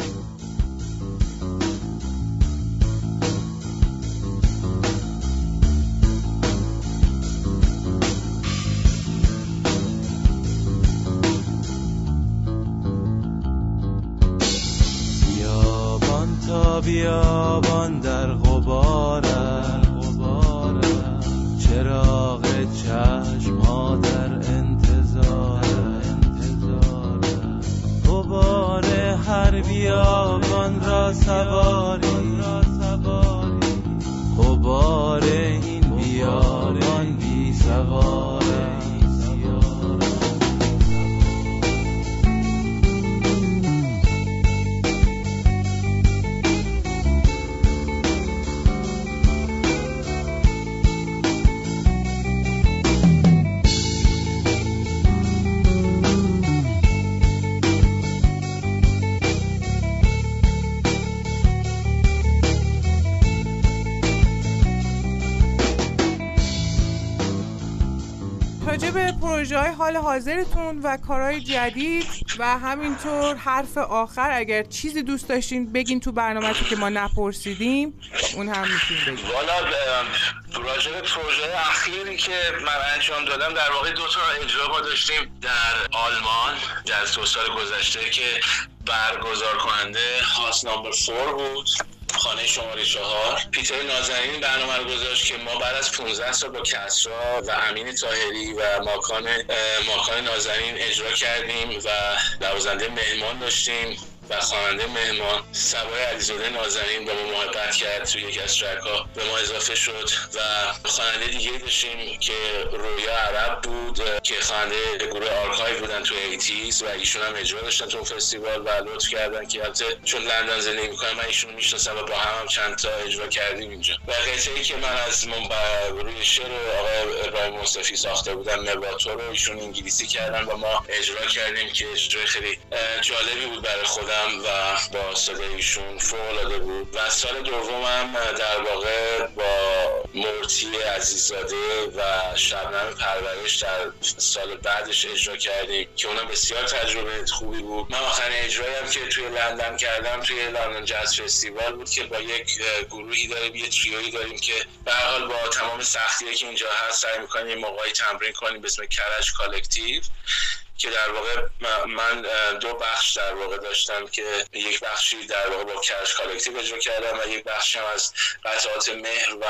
حال حاضرتون و کارهای جدید و همینطور حرف آخر اگر چیزی دوست داشتین بگین تو برنامه که ما نپرسیدیم اون هم می‌تونین بگین والا راجع پروژه اخیری که من انجام دادم در واقع دو تا اجرا ما داشتیم در آلمان در دو سال گذشته که برگزار کننده هاس نامبر فور بود. خانه شماره چهار. پیتر نازنین برنامه رو گذاشت که ما بعد از 15 سال با کسرا و امین تاهری و ماکان ماکان نازنین اجرا کردیم و نوازنده مهمان داشتیم. و خواننده مهمان صبای علیزاده نازنین با ما محبت کرد توی یکی از track به ما اضافه شد و خواننده دیگه داشتیم که رویا عرب بود که خواننده گروه آرکای بودن توی eighties و ایشون هم اجرا داشتن تو فستیوال و لطف کردن که البته چون لندن زندگی می‌کنم من ایشون می‌شناسم و با هم هم چند تا اجرا کردیم اینجا. و قطعه که من از من روی شعر آقای ابراهیم مصطفی ساخته بودم نباتو رو ایشون انگلیسی کردن و ما اجرا کردیم که اجرای خیلی جالبی بود برای خودم. و با صدای ایشون فوق بود. و سال دومم در واقع با مرتی عزیزاده و شبنم پرورش در سال بعدش اجرا کردیم که اونم بسیار تجربه خوبی بود. من آخرین اجرایم که توی لندن کردم توی لندن جاز فستیوال بود که با یک گروهی داریم یه تریویی داریم که به حال با تمام سختیه که اینجا هست سعی می‌کنیم یه موقعی تمرین کنیم به اسم کرج Collective که در واقع من دو بخش در واقع داشتم که یک بخشی در واقع با کرج Collective اجرا کردم و یک بخشی هم از قطعات مهر و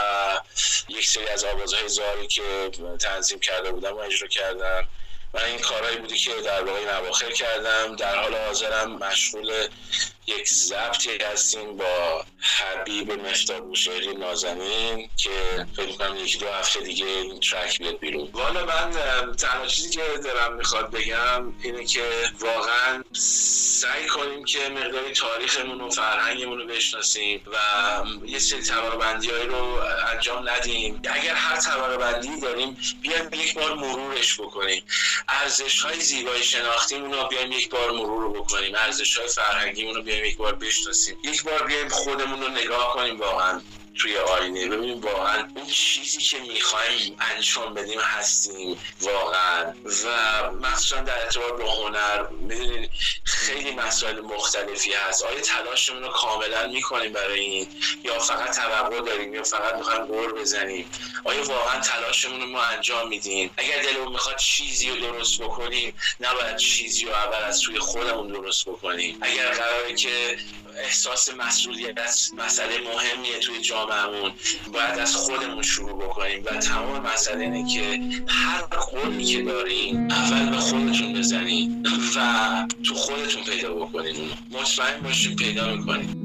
یک سری از آوازهای زاری که تنظیم کرده بودم و اجرا کردم من این کارهایی بودی که در واقع این کردم. در حال حاضرم مشغول یک ضبطی هستیم با حبیب مفتاح بوشهری نازنین که فکر کنم یکی دو هفته دیگه این ترک بیاد بیرون. والا من تنها چیزی که دارم می‌خواد بگم اینه که واقعا سعی کنیم که مقداری تاریخمون و فرهنگمون رو بشناسیم و یه سری بندی رو انجام ندیم. اگر هر بندی داریم بیایم یک بار مرورش بکنیم. ارزش های زیبای شناختیمون رو بیایم یک بار مرور رو بکنیم. ارزش های فرهنگیمون رو بیایم یک بار بشناسیم. یک بار بیایم خودمون رو نگاه کنیم واقعا. توی آینه. ببینیم واقعا اون چیزی که می‌خوایم انجام بدیم هستیم واقعا. و مخصوصا در ارتباط با هنر می‌دونین خیلی مسائل مختلفی هست. آیا تلاشمون رو کاملا می‌کنیم برای این؟ یا فقط توقع داریم؟ یا فقط می‌خوایم قور بزنیم؟ آیا واقعا تلاشمون رو ما انجام میدیم؟ اگر دلمون می‌خواد چیزی رو درست بکنیم نباید چیزی رو اول از توی خودمون درست بکنیم. اگر قراره که احساس مسئولیت مسئله مهمیه توی جامعهمون باید از خودمون شروع بکنیم و تمام مسئله اینه که هر قولی که داریم اول به خودتون بزنید و تو خودتون پیدا بکنید. مطمئن باشید پیدا می‌کنید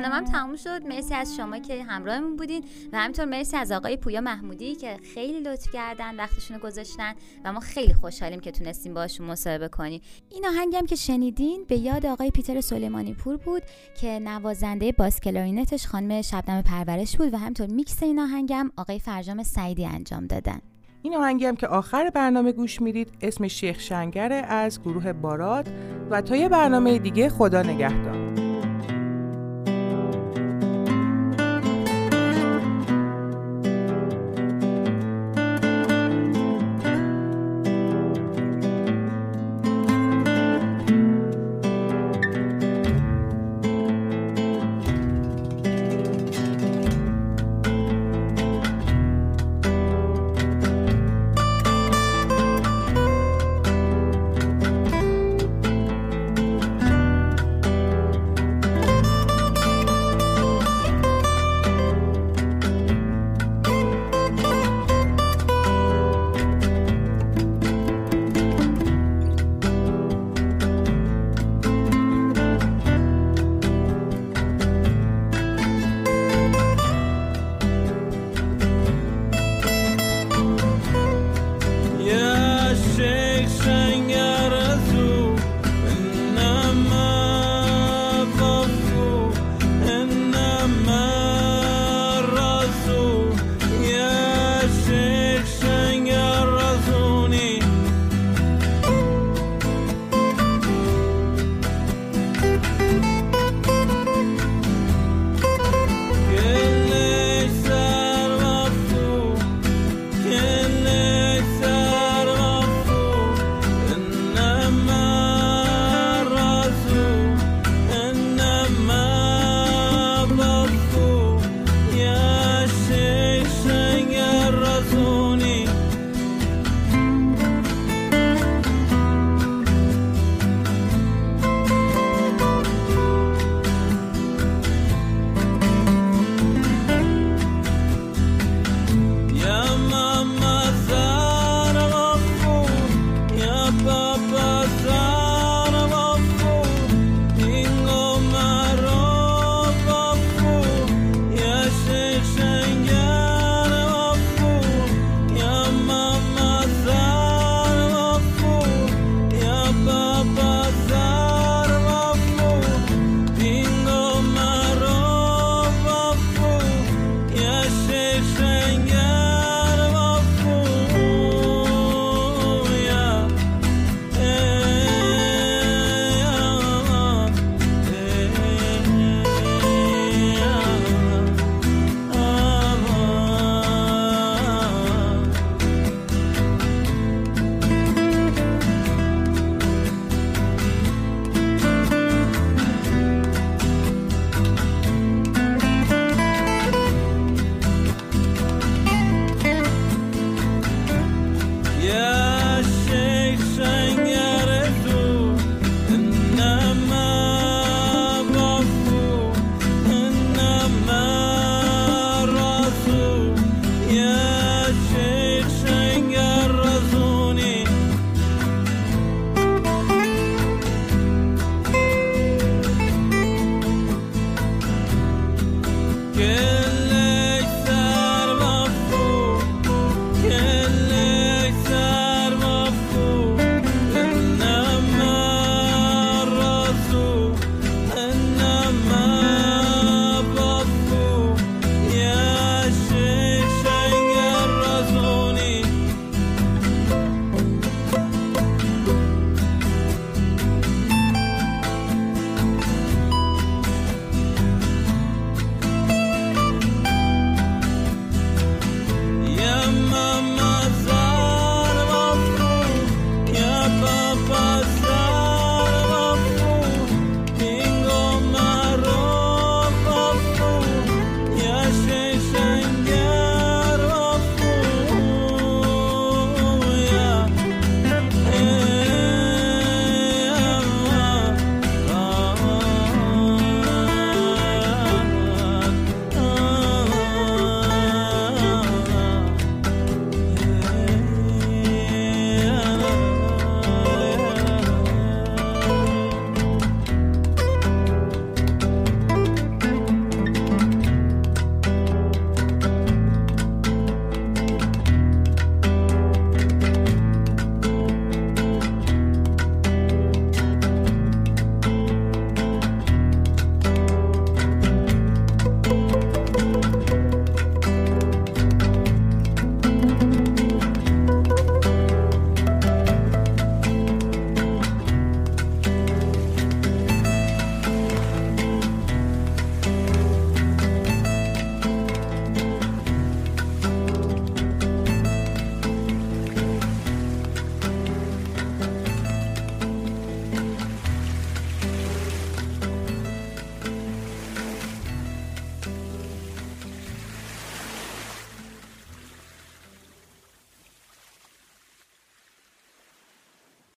برنامه هم تموم شد. مرسی از شما که همراهمون بودین و همینطور مرسی از آقای پویا محمودی که خیلی لطف کردن وقتشون رو گذاشتن و ما خیلی خوشحالیم که تونستیم باشون مصاحبه کنیم. این آهنگم که شنیدین به یاد آقای پیتر سلیمانی پور بود که نوازنده bass clarinet ش خانم شبنم پرورش بود و همینطور میکس این آهنگم آقای فرجام سعیدی انجام دادن. این آهنگی هم که آخر برنامه گوش می‌دید اسم شیخ شنگره از گروه باراد و تا یه برنامه دیگه خدا نگهدار.